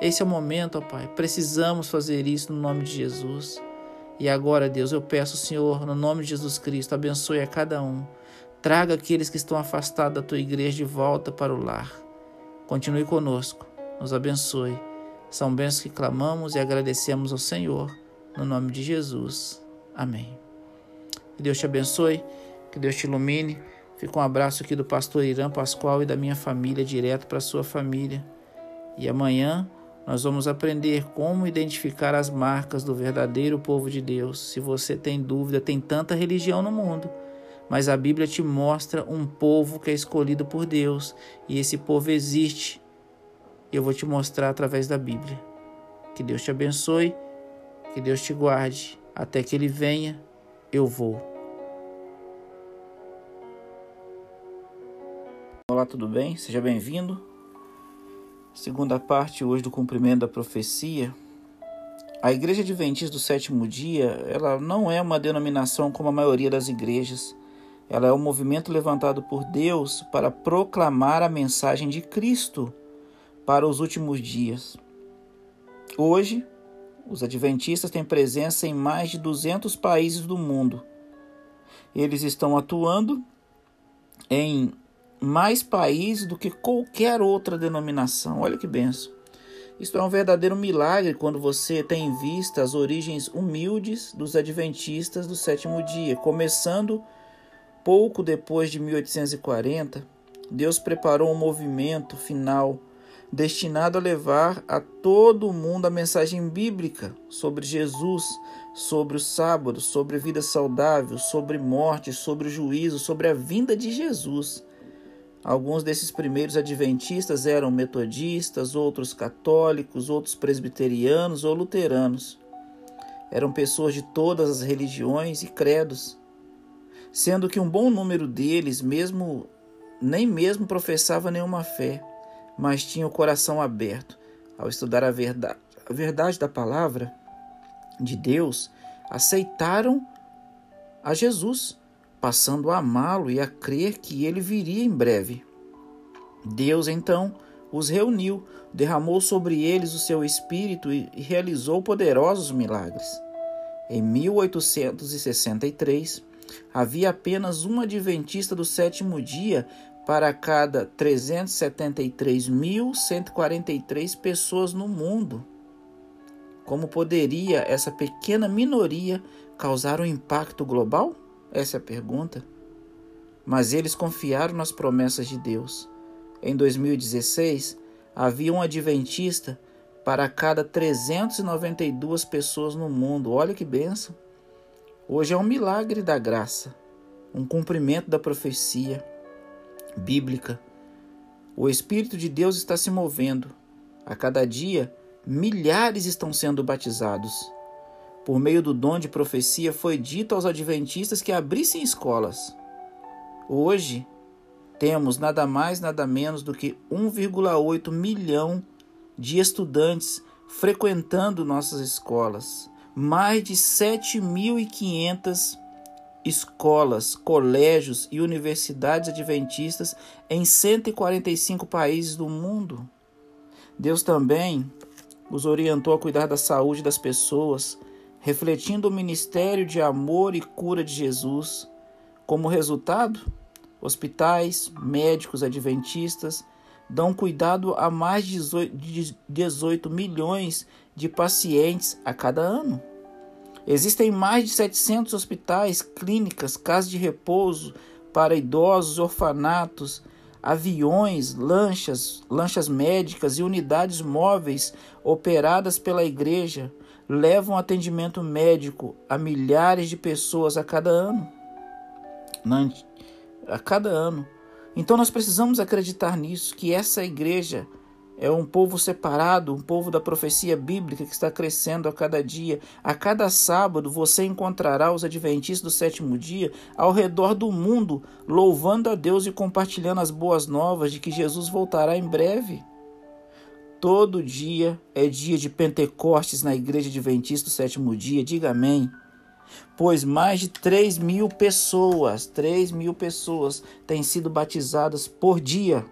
Esse é o momento, ó Pai. Precisamos fazer isso no nome de Jesus. E agora, Deus, eu peço, Senhor, no nome de Jesus Cristo, abençoe a cada um. Traga aqueles que estão afastados da tua igreja de volta para o lar. Continue conosco, nos abençoe. São bênçãos que clamamos e agradecemos ao Senhor, no nome de Jesus. Amém. Que Deus te abençoe, que Deus te ilumine. Fica um abraço aqui do pastor Irã Pascoal e da minha família, direto para a sua família. E amanhã nós vamos aprender como identificar as marcas do verdadeiro povo de Deus. Se você tem dúvida, tem tanta religião no mundo, mas a Bíblia te mostra um povo que é escolhido por Deus e esse povo existe. Eu vou te mostrar através da Bíblia. Que Deus te abençoe, que Deus te guarde. Até que Ele venha, eu vou. Olá, tudo bem? Seja bem-vindo Segunda parte hoje do cumprimento da profecia. A Igreja Adventista do Sétimo Dia, ela não é uma denominação como a maioria das igrejas. Ela é um movimento levantado por Deus para proclamar a mensagem de Cristo para os últimos dias. Hoje, os adventistas têm presença em mais de 200 países do mundo. Eles estão atuando em mais países do que qualquer outra denominação. Olha que benção. Isto é um verdadeiro milagre quando você tem em vista as origens humildes dos adventistas do sétimo dia. Começando pouco depois de 1840, Deus preparou um movimento final destinado a levar a todo mundo a mensagem bíblica sobre Jesus, sobre o sábado, sobre vida saudável, sobre morte, sobre o juízo, sobre a vinda de Jesus. Alguns desses primeiros adventistas eram metodistas, outros católicos, outros presbiterianos ou luteranos. Eram pessoas de todas as religiões e credos, sendo que um bom número deles mesmo nem mesmo professava nenhuma fé, mas tinha o coração aberto ao estudar a verdade, a verdade da palavra de Deus, aceitaram a Jesus passando a amá-lo e a crer que ele viria em breve. Deus então os reuniu, derramou sobre eles o seu espírito e realizou poderosos milagres. Em 1863, havia apenas um adventista do sétimo dia para cada 373.143 pessoas no mundo. Como poderia essa pequena minoria causar um impacto global? Essa é a pergunta. Mas eles confiaram nas promessas de Deus. Em 2016, havia um adventista para cada 392 pessoas no mundo. Olha que benção! Hoje é um milagre da graça, um cumprimento da profecia bíblica. O Espírito de Deus está se movendo. A cada dia, milhares estão sendo batizados. Por meio do dom de profecia, foi dito aos adventistas que abrissem escolas. Hoje, temos nada mais, nada menos do que 1,8 milhão de estudantes frequentando nossas escolas. Mais de 7.500 escolas, colégios e universidades adventistas em 145 países do mundo. Deus também os orientou a cuidar da saúde das pessoas, refletindo o ministério de amor e cura de Jesus. Como resultado, hospitais, médicos adventistas dão cuidado a mais de 18 milhões de pacientes a cada ano. Existem mais de 700 hospitais, clínicas, casas de repouso para idosos, orfanatos, aviões, lanchas, lanchas médicas e unidades móveis operadas pela igreja levam atendimento médico a milhares de pessoas a cada ano. A cada ano. Então nós precisamos acreditar nisso, que essa igreja é um povo separado, um povo da profecia bíblica que está crescendo a cada dia. A cada sábado você encontrará os adventistas do sétimo dia ao redor do mundo, louvando a Deus e compartilhando as boas novas de que Jesus voltará em breve. Todo dia é dia de Pentecostes na Igreja Adventista do sétimo dia, diga amém. Pois mais de 3 mil pessoas, 3 mil pessoas têm sido batizadas por dia.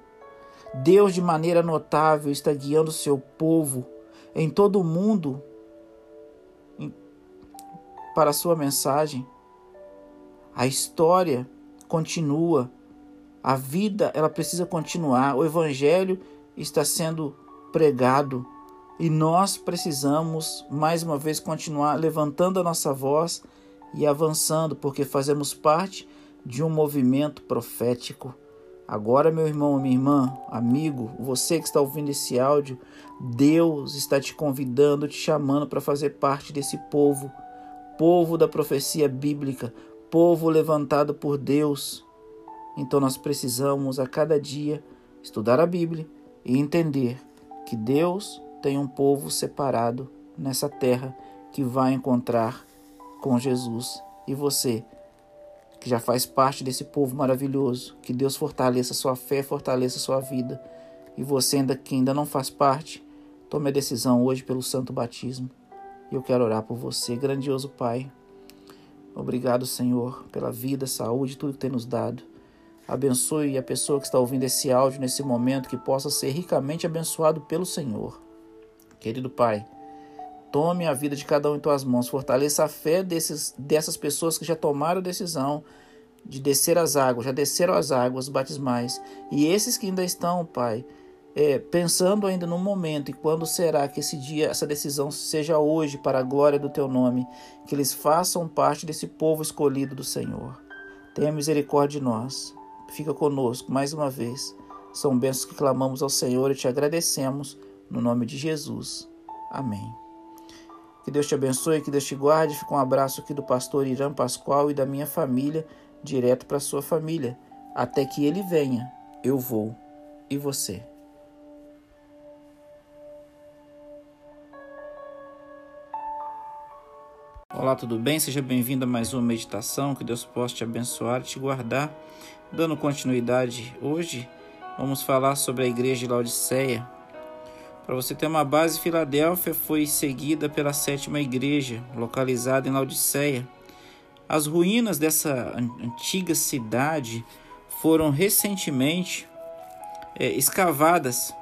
Deus, de maneira notável, está guiando seu povo em todo o mundo para a sua mensagem. A história continua. A vida, ela precisa continuar. O evangelho está sendo pregado. E nós precisamos, mais uma vez, continuar levantando a nossa voz e avançando, porque fazemos parte de um movimento profético. Agora, meu irmão, minha irmã, amigo, você que está ouvindo esse áudio, Deus está te convidando, te chamando para fazer parte desse povo, povo da profecia bíblica, povo levantado por Deus. Então nós precisamos a cada dia estudar a Bíblia e entender que Deus tem um povo separado nessa terra que vai encontrar com Jesus. E você, que já faz parte desse povo maravilhoso, que Deus fortaleça sua fé, fortaleça sua vida. E você ainda que ainda não faz parte, tome a decisão hoje pelo santo batismo. E eu quero orar por você, grandioso Pai. Obrigado, Senhor, pela vida, saúde, tudo que tem nos dado. Abençoe a pessoa que está ouvindo esse áudio nesse momento, que possa ser ricamente abençoado pelo Senhor. Querido Pai, tome a vida de cada um em tuas mãos, fortaleça a fé desses, dessas pessoas que já tomaram a decisão de descer as águas, já desceram as águas batismais. E esses que ainda estão, Pai, é, pensando ainda no momento e quando será que esse dia, essa decisão seja hoje para a glória do Teu nome, que eles façam parte desse povo escolhido do Senhor. Tenha misericórdia de nós fica conosco mais uma vez. São bênçãos que clamamos ao Senhor e te agradecemos no nome de Jesus. Amém. Que Deus te abençoe, que Deus te guarde. Fica um abraço aqui do pastor Irã Pascoal e da minha família, direto para sua família, até que ele venha. eu vou. E você? Olá, tudo bem? Seja bem-vindo a mais uma meditação. Que Deus possa te abençoar e te guardar. Dando continuidade, hoje vamos falar sobre a igreja de Laodiceia. Para você ter uma base, Filadélfia foi seguida pela sétima igreja, localizada em Laodiceia. As ruínas dessa antiga cidade foram recentemente é, escavadas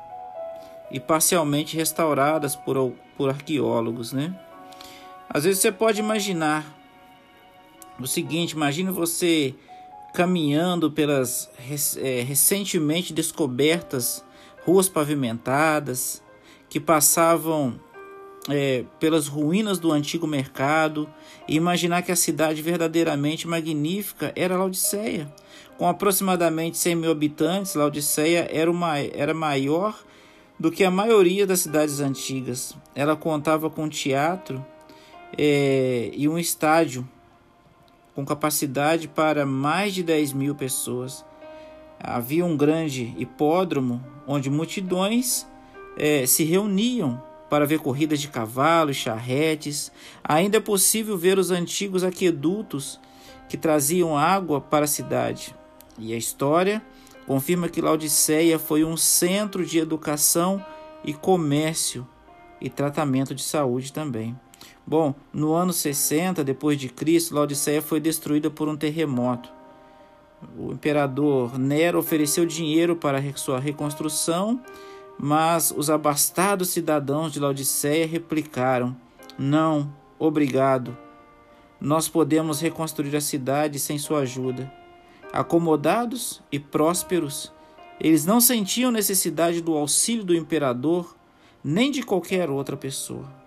e parcialmente restauradas por, por arqueólogos, né? Às vezes você pode imaginar o seguinte: imagine você caminhando pelas é, recentemente descobertas ruas pavimentadas que passavam é, pelas ruínas do antigo mercado e imaginar que a cidade verdadeiramente magnífica era Laodiceia. Com aproximadamente 100 mil habitantes, Laodiceia era, uma, era maior do que a maioria das cidades antigas. Ela contava com teatro é, e um estádio com capacidade para mais de 10 mil pessoas. Havia um grande hipódromo onde multidões é, se reuniam para ver corridas de cavalos, charretes. Ainda é possível ver os antigos aquedutos que traziam água para a cidade. E a história confirma que Laodiceia foi um centro de educação e comércio e tratamento de saúde também. Bom, no ano 60 depois de Cristo, Laodiceia foi destruída por um terremoto. O imperador Nero ofereceu dinheiro para sua reconstrução, mas os abastados cidadãos de Laodiceia replicaram: "Não, obrigado. Nós podemos reconstruir a cidade sem sua ajuda." Acomodados e prósperos, eles não sentiam necessidade do auxílio do imperador nem de qualquer outra pessoa.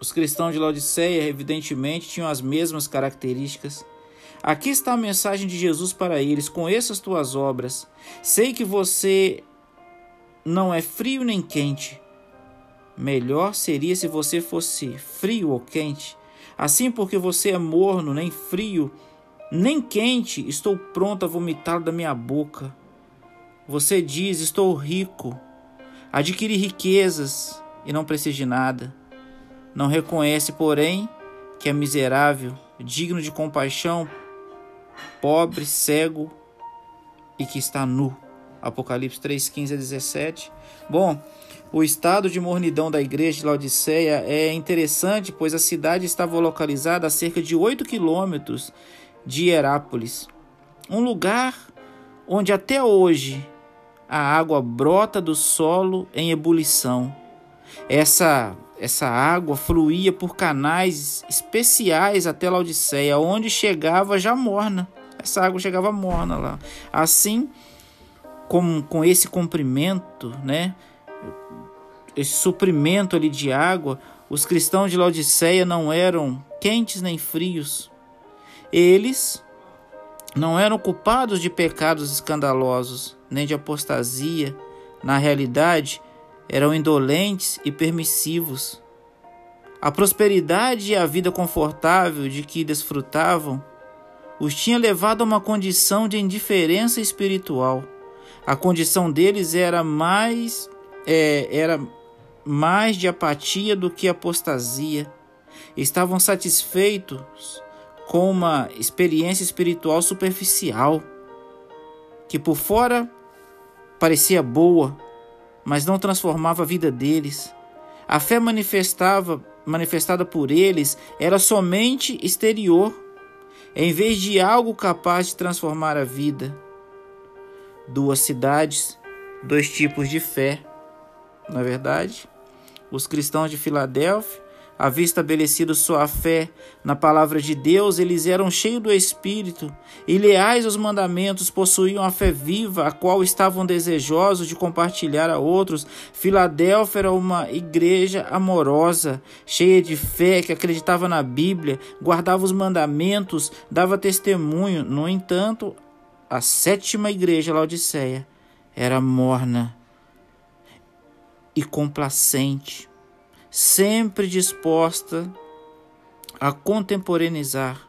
Os cristãos de Laodiceia, evidentemente, tinham as mesmas características. Aqui está a mensagem de Jesus para eles: conheço as tuas obras. Sei que você não é frio nem quente. Melhor seria se você fosse frio ou quente. Assim, porque você é morno, nem frio, nem quente, estou pronto a vomitar da minha boca. Você diz: Estou rico, adquiri riquezas e não preciso de nada. Não reconhece, porém, que é miserável, digno de compaixão, pobre, cego e que está nu. Apocalipse 3, 15 a 17. Bom, o estado de mornidão da igreja de Laodiceia é interessante, pois a cidade estava localizada a cerca de 8 quilômetros de Hierápolis, um lugar onde até hoje a água brota do solo em ebulição. Essa essa água fluía por canais especiais até Laodiceia, onde chegava já morna. Essa água chegava morna lá. Assim, com, com esse comprimento, né, esse suprimento ali de água, os cristãos de Laodiceia não eram quentes nem frios. Eles não eram culpados de pecados escandalosos, nem de apostasia. Na realidade, eram indolentes e permissivos. A prosperidade e a vida confortável de que desfrutavam os tinha levado a uma condição de indiferença espiritual. A condição deles era mais é, era mais de apatia do que apostasia. Estavam satisfeitos com uma experiência espiritual superficial, que por fora parecia boa, mas não transformava a vida deles. A fé manifestava, manifestada por eles era somente exterior, em vez de algo capaz de transformar a vida. Duas cidades, dois tipos de fé. Na é verdade, os cristãos de Filadélfia havia estabelecido sua fé na palavra de Deus, eles eram cheios do Espírito e leais aos mandamentos, possuíam a fé viva, a qual estavam desejosos de compartilhar a outros. Filadélfia era uma igreja amorosa, cheia de fé, que acreditava na Bíblia, guardava os mandamentos, dava testemunho. No entanto, a sétima igreja, Laodiceia, era morna e complacente sempre disposta a contemporaneizar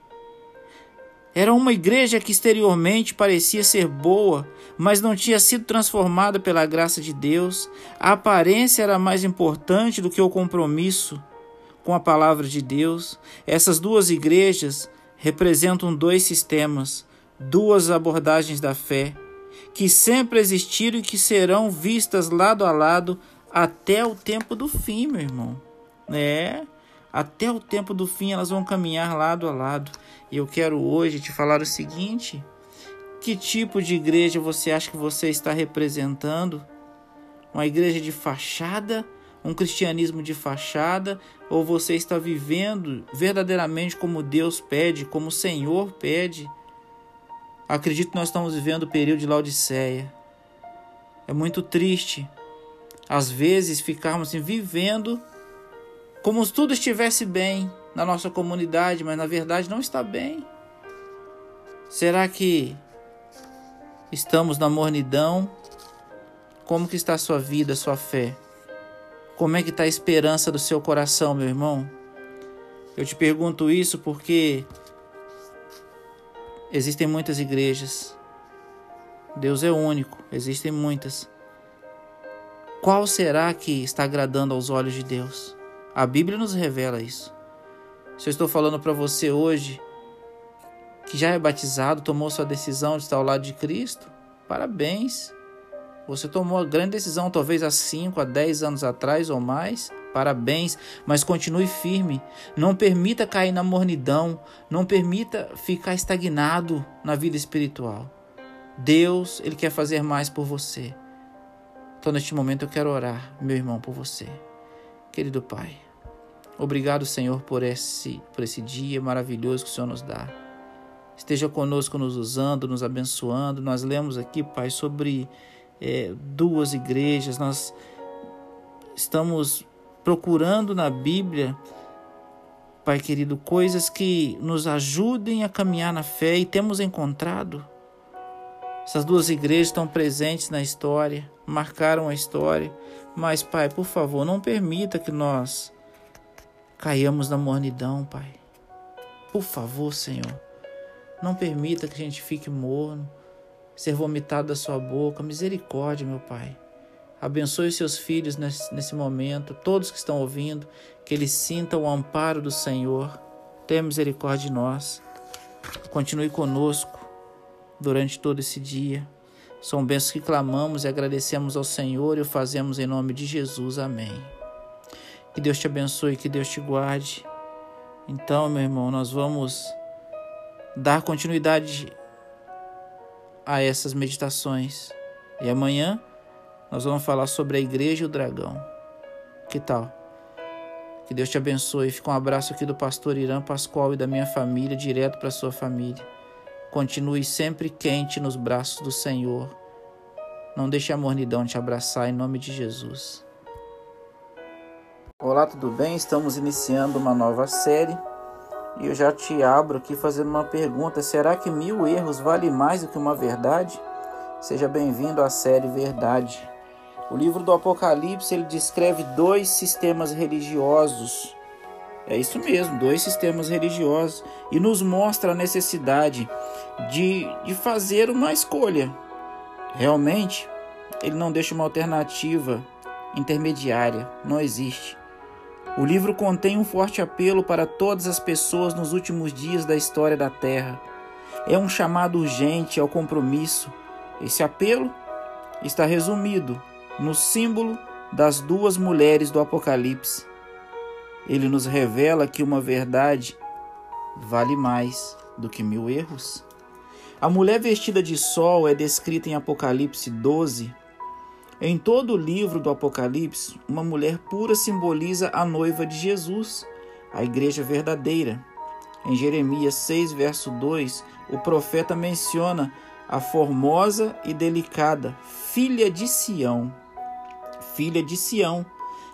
Era uma igreja que exteriormente parecia ser boa, mas não tinha sido transformada pela graça de Deus. A aparência era mais importante do que o compromisso com a palavra de Deus. Essas duas igrejas representam dois sistemas, duas abordagens da fé, que sempre existiram e que serão vistas lado a lado até o tempo do fim, meu irmão. É, até o tempo do fim elas vão caminhar lado a lado. E eu quero hoje te falar o seguinte: que tipo de igreja você acha que você está representando? Uma igreja de fachada? Um cristianismo de fachada? Ou você está vivendo verdadeiramente como Deus pede, como o Senhor pede? Acredito que nós estamos vivendo o período de Laodiceia. É muito triste, às vezes, ficarmos assim, vivendo como se tudo estivesse bem na nossa comunidade, mas na verdade não está bem. Será que estamos na mornidão? Como que está a sua vida, a sua fé? Como é que está a esperança do seu coração, meu irmão? Eu te pergunto isso porque existem muitas igrejas. Deus é único, existem muitas. Qual será que está agradando aos olhos de Deus? A Bíblia nos revela isso. Se eu estou falando para você hoje que já é batizado, tomou sua decisão de estar ao lado de Cristo, parabéns. Você tomou a grande decisão, talvez há 5, a 10 anos atrás ou mais. Parabéns, mas continue firme. Não permita cair na mornidão. Não permita ficar estagnado na vida espiritual. Deus, Ele quer fazer mais por você. Então, neste momento, eu quero orar, meu irmão, por você. Querido Pai, obrigado, Senhor, por esse, por esse dia maravilhoso que o Senhor nos dá. Esteja conosco, nos usando, nos abençoando. Nós lemos aqui, Pai, sobre é, duas igrejas. Nós estamos procurando na Bíblia, Pai querido, coisas que nos ajudem a caminhar na fé e temos encontrado. Essas duas igrejas estão presentes na história, marcaram a história. Mas, Pai, por favor, não permita que nós caiamos na mornidão, Pai. Por favor, Senhor. Não permita que a gente fique morno, ser vomitado da sua boca. Misericórdia, meu Pai. Abençoe os seus filhos nesse, nesse momento, todos que estão ouvindo, que eles sintam o amparo do Senhor. Tenha misericórdia de nós. Continue conosco durante todo esse dia. São bênçãos que clamamos e agradecemos ao Senhor e o fazemos em nome de Jesus. Amém. Que Deus te abençoe, que Deus te guarde. Então, meu irmão, nós vamos dar continuidade a essas meditações. E amanhã nós vamos falar sobre a igreja e o dragão. Que tal? Que Deus te abençoe. Fica um abraço aqui do pastor Irã Pascoal e da minha família, direto para sua família. Continue sempre quente nos braços do Senhor. Não deixe a mornidão te abraçar em nome de Jesus. Olá, tudo bem? Estamos iniciando uma nova série e eu já te abro aqui fazendo uma pergunta: será que mil erros vale mais do que uma verdade? Seja bem-vindo à série Verdade. O livro do Apocalipse ele descreve dois sistemas religiosos é isso mesmo, dois sistemas religiosos e nos mostra a necessidade de, de fazer uma escolha. Realmente, ele não deixa uma alternativa intermediária, não existe. O livro contém um forte apelo para todas as pessoas nos últimos dias da história da Terra. É um chamado urgente ao compromisso. Esse apelo está resumido no símbolo das duas mulheres do Apocalipse ele nos revela que uma verdade vale mais do que mil erros. A mulher vestida de sol é descrita em Apocalipse 12. Em todo o livro do Apocalipse, uma mulher pura simboliza a noiva de Jesus, a igreja verdadeira. Em Jeremias 6, verso 2, o profeta menciona a formosa e delicada filha de Sião. Filha de Sião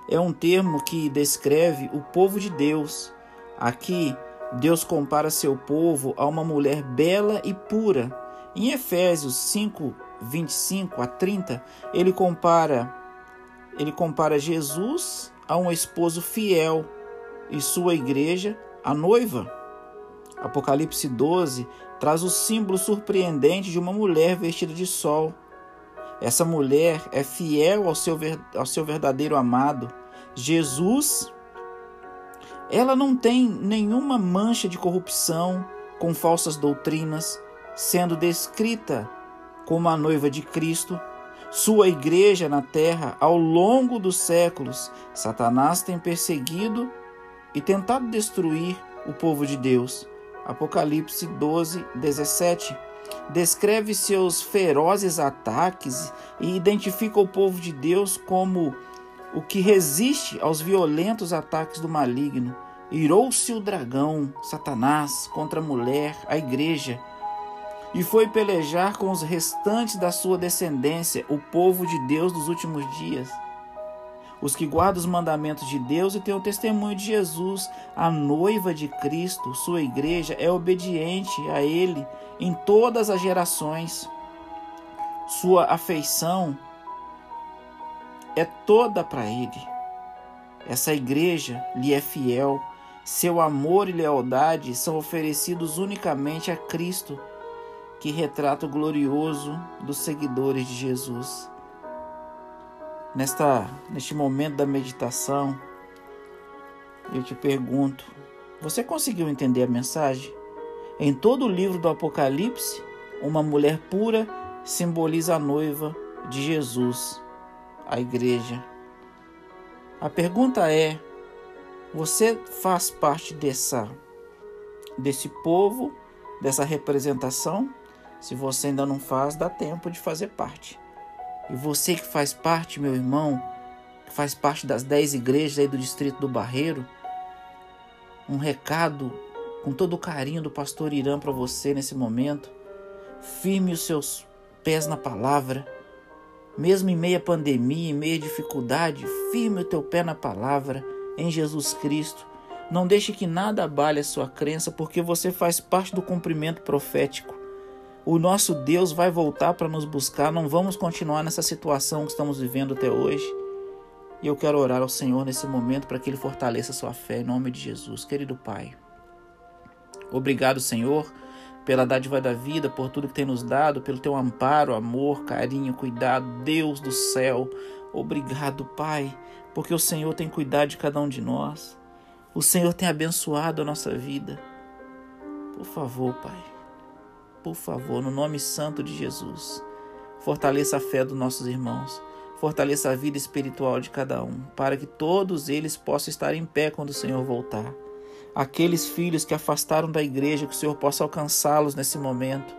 é um termo que descreve o povo de Deus. Aqui, Deus compara seu povo a uma mulher bela e pura. Em Efésios 5, 25 a 30, ele compara ele compara Jesus a um esposo fiel e sua igreja a noiva. Apocalipse 12 traz o símbolo surpreendente de uma mulher vestida de sol. Essa mulher é fiel ao seu, ao seu verdadeiro amado. Jesus, ela não tem nenhuma mancha de corrupção com falsas doutrinas, sendo descrita como a noiva de Cristo. Sua igreja na terra, ao longo dos séculos, Satanás tem perseguido e tentado destruir o povo de Deus. Apocalipse 12, 17 descreve seus ferozes ataques e identifica o povo de Deus como o que resiste aos violentos ataques do maligno. Irou-se o dragão, Satanás, contra a mulher, a igreja, e foi pelejar com os restantes da sua descendência, o povo de Deus dos últimos dias os que guardam os mandamentos de Deus e têm o testemunho de Jesus. A noiva de Cristo, sua igreja, é obediente a Ele em todas as gerações. Sua afeição é toda para Ele. Essa igreja lhe é fiel. Seu amor e lealdade são oferecidos unicamente a Cristo, que retrata o glorioso dos seguidores de Jesus nesta neste momento da meditação, eu te pergunto: você conseguiu entender a mensagem? Em todo o livro do Apocalipse, uma mulher pura simboliza a noiva de Jesus, a igreja. A pergunta é: você faz parte dessa desse povo, dessa representação? Se você ainda não faz, dá tempo de fazer parte. E você que faz parte, meu irmão, que faz parte das dez igrejas aí do distrito do Barreiro, um recado com todo o carinho do pastor Irã para você nesse momento. Firme os seus pés na palavra. Mesmo em meia pandemia, em meia dificuldade, firme o teu pé na palavra, em Jesus Cristo. Não deixe que nada abale a sua crença, porque você faz parte do cumprimento profético. O nosso Deus vai voltar para nos buscar, não vamos continuar nessa situação que estamos vivendo até hoje. E eu quero orar ao Senhor nesse momento para que Ele fortaleça a sua fé, em nome de Jesus. Querido Pai, obrigado, Senhor, pela dádiva da vida, por tudo que tem nos dado, pelo teu amparo, amor, carinho, cuidado, Deus do céu. Obrigado, Pai, porque o Senhor tem cuidado de cada um de nós. O Senhor tem abençoado a nossa vida. Por favor, Pai por favor, no nome santo de Jesus. Fortaleça a fé dos nossos irmãos. Fortaleça a vida espiritual de cada um, para que todos eles possam estar em pé quando o Senhor voltar. Aqueles filhos que afastaram da igreja, que o Senhor possa alcançá-los nesse momento.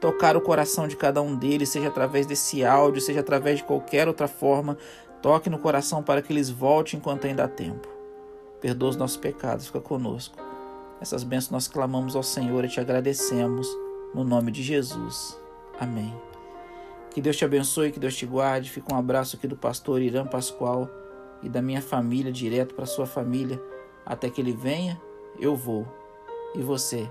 Tocar o coração de cada um deles, seja através desse áudio, seja através de qualquer outra forma. Toque no coração para que eles voltem enquanto ainda há tempo. Perdoa os nossos pecados, fica conosco. Essas bênçãos nós clamamos ao Senhor e te agradecemos no nome de Jesus. Amém. Que Deus te abençoe, que Deus te guarde. Fica um abraço aqui do pastor Irã Pascoal e da minha família, direto para sua família. Até que ele venha, eu vou. E você?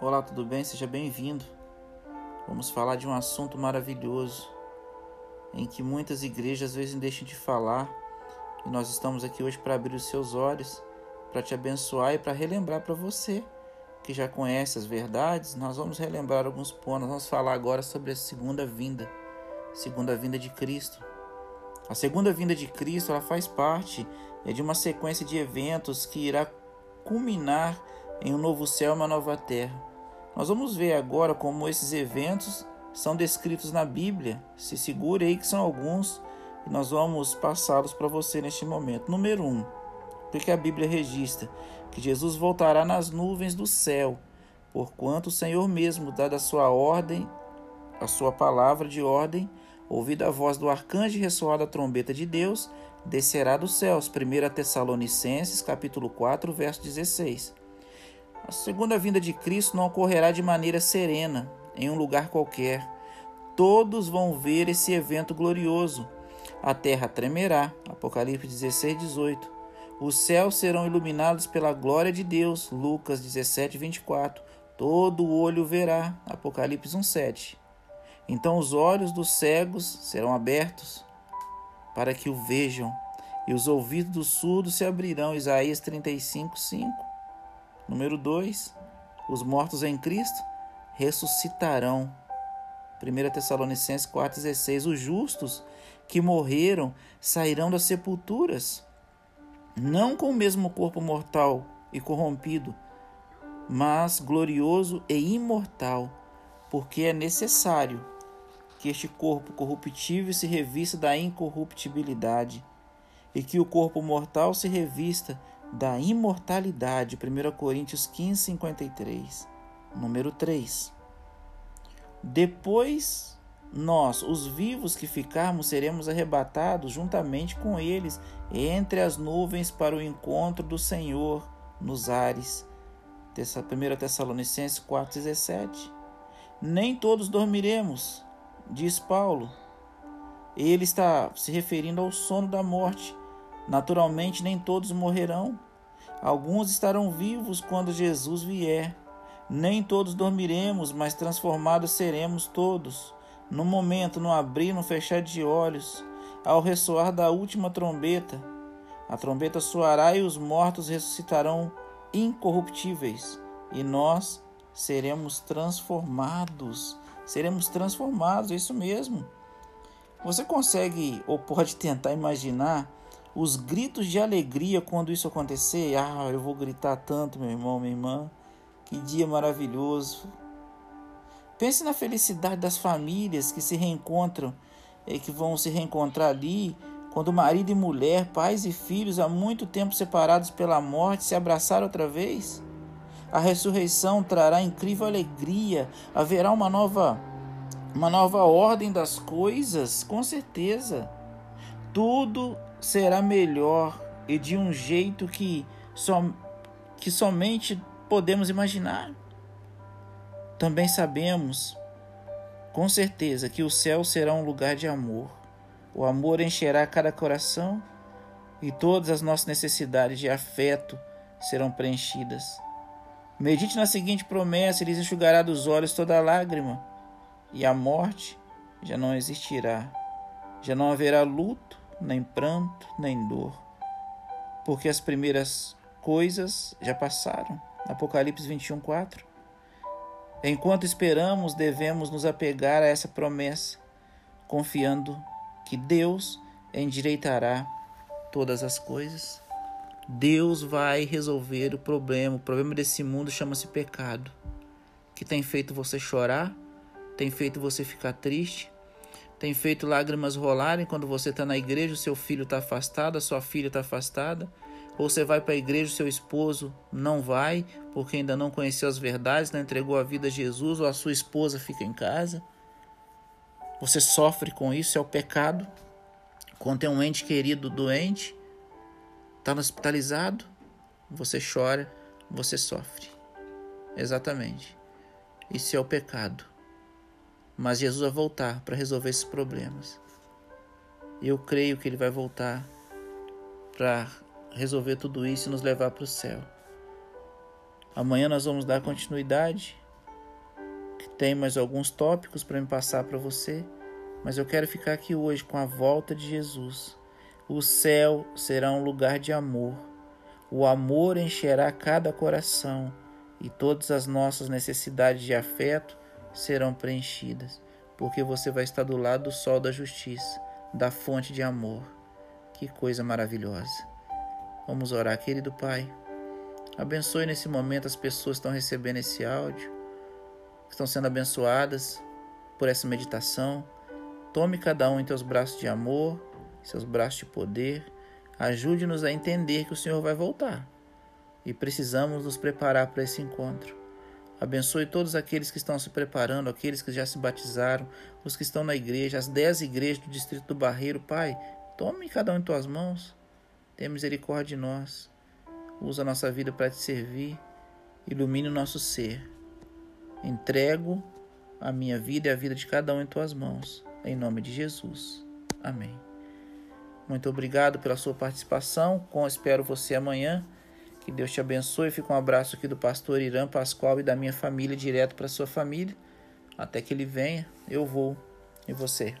Olá, tudo bem? Seja bem-vindo. Vamos falar de um assunto maravilhoso em que muitas igrejas às vezes deixam de falar e nós estamos aqui hoje para abrir os seus olhos para te abençoar e para relembrar para você que já conhece as verdades, nós vamos relembrar alguns pontos. vamos falar agora sobre a segunda vinda, segunda vinda de Cristo. A segunda vinda de Cristo, ela faz parte é de uma sequência de eventos que irá culminar em um novo céu e uma nova terra. Nós vamos ver agora como esses eventos são descritos na Bíblia. Se segure aí que são alguns e nós vamos passá-los para você neste momento. Número 1. Um, porque a Bíblia registra que Jesus voltará nas nuvens do céu, porquanto o Senhor mesmo, dada a sua ordem, a sua palavra de ordem, ouvida a voz do arcanjo e ressoada a trombeta de Deus, descerá dos céus. 1 Tessalonicenses, capítulo 4, verso 16. A segunda vinda de Cristo não ocorrerá de maneira serena, em um lugar qualquer. Todos vão ver esse evento glorioso. A terra tremerá. Apocalipse 16, 18. Os céus serão iluminados pela glória de Deus. Lucas 17, 24. Todo olho verá. Apocalipse 1, 7. Então os olhos dos cegos serão abertos para que o vejam. e os ouvidos dos surdos se abrirão. Isaías 35, 5. Número 2. Os mortos em Cristo ressuscitarão. 1 Tessalonicenses 4,16. Os justos que morreram sairão das sepulturas, não com o mesmo corpo mortal e corrompido, mas glorioso e imortal, porque é necessário que este corpo corruptível se revista da incorruptibilidade e que o corpo mortal se revista da imortalidade. 1 Coríntios 15, 53. Número 3. Depois nós, os vivos que ficarmos, seremos arrebatados juntamente com eles entre as nuvens para o encontro do Senhor nos ares. 1 Tessalonicenses 4,17. Nem todos dormiremos, diz Paulo. Ele está se referindo ao sono da morte. Naturalmente, nem todos morrerão. Alguns estarão vivos quando Jesus vier. Nem todos dormiremos, mas transformados seremos todos. No momento, no abrir, no fechar de olhos, ao ressoar da última trombeta, a trombeta soará e os mortos ressuscitarão incorruptíveis, e nós seremos transformados. Seremos transformados, é isso mesmo. Você consegue ou pode tentar imaginar os gritos de alegria quando isso acontecer? Ah, eu vou gritar tanto, meu irmão, minha irmã. Que dia maravilhoso. Pense na felicidade das famílias que se reencontram e que vão se reencontrar ali quando marido e mulher, pais e filhos há muito tempo separados pela morte se abraçaram outra vez. A ressurreição trará incrível alegria, haverá uma nova uma nova ordem das coisas, com certeza. Tudo será melhor e de um jeito que, som, que somente podemos imaginar. Também sabemos, com certeza, que o céu será um lugar de amor. O amor encherá cada coração e todas as nossas necessidades de afeto serão preenchidas. Medite na seguinte promessa: Ele enxugará dos olhos toda lágrima, e a morte já não existirá. Já não haverá luto, nem pranto, nem dor, porque as primeiras coisas já passaram. Apocalipse 21, 4. Enquanto esperamos, devemos nos apegar a essa promessa, confiando que Deus endireitará todas as coisas. Deus vai resolver o problema. O problema desse mundo chama-se pecado, que tem feito você chorar, tem feito você ficar triste, tem feito lágrimas rolarem quando você está na igreja, o seu filho está afastado, a sua filha está afastada. Ou você vai para a igreja, o seu esposo não vai, porque ainda não conheceu as verdades, não entregou a vida a Jesus, ou a sua esposa fica em casa. Você sofre com isso, é o pecado. Quando tem um ente querido doente, está hospitalizado, você chora, você sofre. Exatamente. Isso é o pecado. Mas Jesus vai voltar para resolver esses problemas. Eu creio que ele vai voltar para resolver tudo isso e nos levar para o céu. Amanhã nós vamos dar continuidade. Que tem mais alguns tópicos para me passar para você, mas eu quero ficar aqui hoje com a volta de Jesus. O céu será um lugar de amor. O amor encherá cada coração e todas as nossas necessidades de afeto serão preenchidas, porque você vai estar do lado do sol da justiça, da fonte de amor. Que coisa maravilhosa. Vamos orar, querido Pai. Abençoe nesse momento as pessoas que estão recebendo esse áudio, que estão sendo abençoadas por essa meditação. Tome cada um em teus braços de amor, seus braços de poder. Ajude-nos a entender que o Senhor vai voltar e precisamos nos preparar para esse encontro. Abençoe todos aqueles que estão se preparando, aqueles que já se batizaram, os que estão na igreja, as dez igrejas do distrito do Barreiro. Pai, tome cada um em tuas mãos. Tenha misericórdia de nós. Usa a nossa vida para te servir. Ilumine o nosso ser. Entrego a minha vida e a vida de cada um em tuas mãos. Em nome de Jesus. Amém. Muito obrigado pela sua participação. Com espero você amanhã. Que Deus te abençoe. Fica um abraço aqui do pastor Irã Pascoal e da minha família direto para sua família. Até que ele venha, eu vou. E você?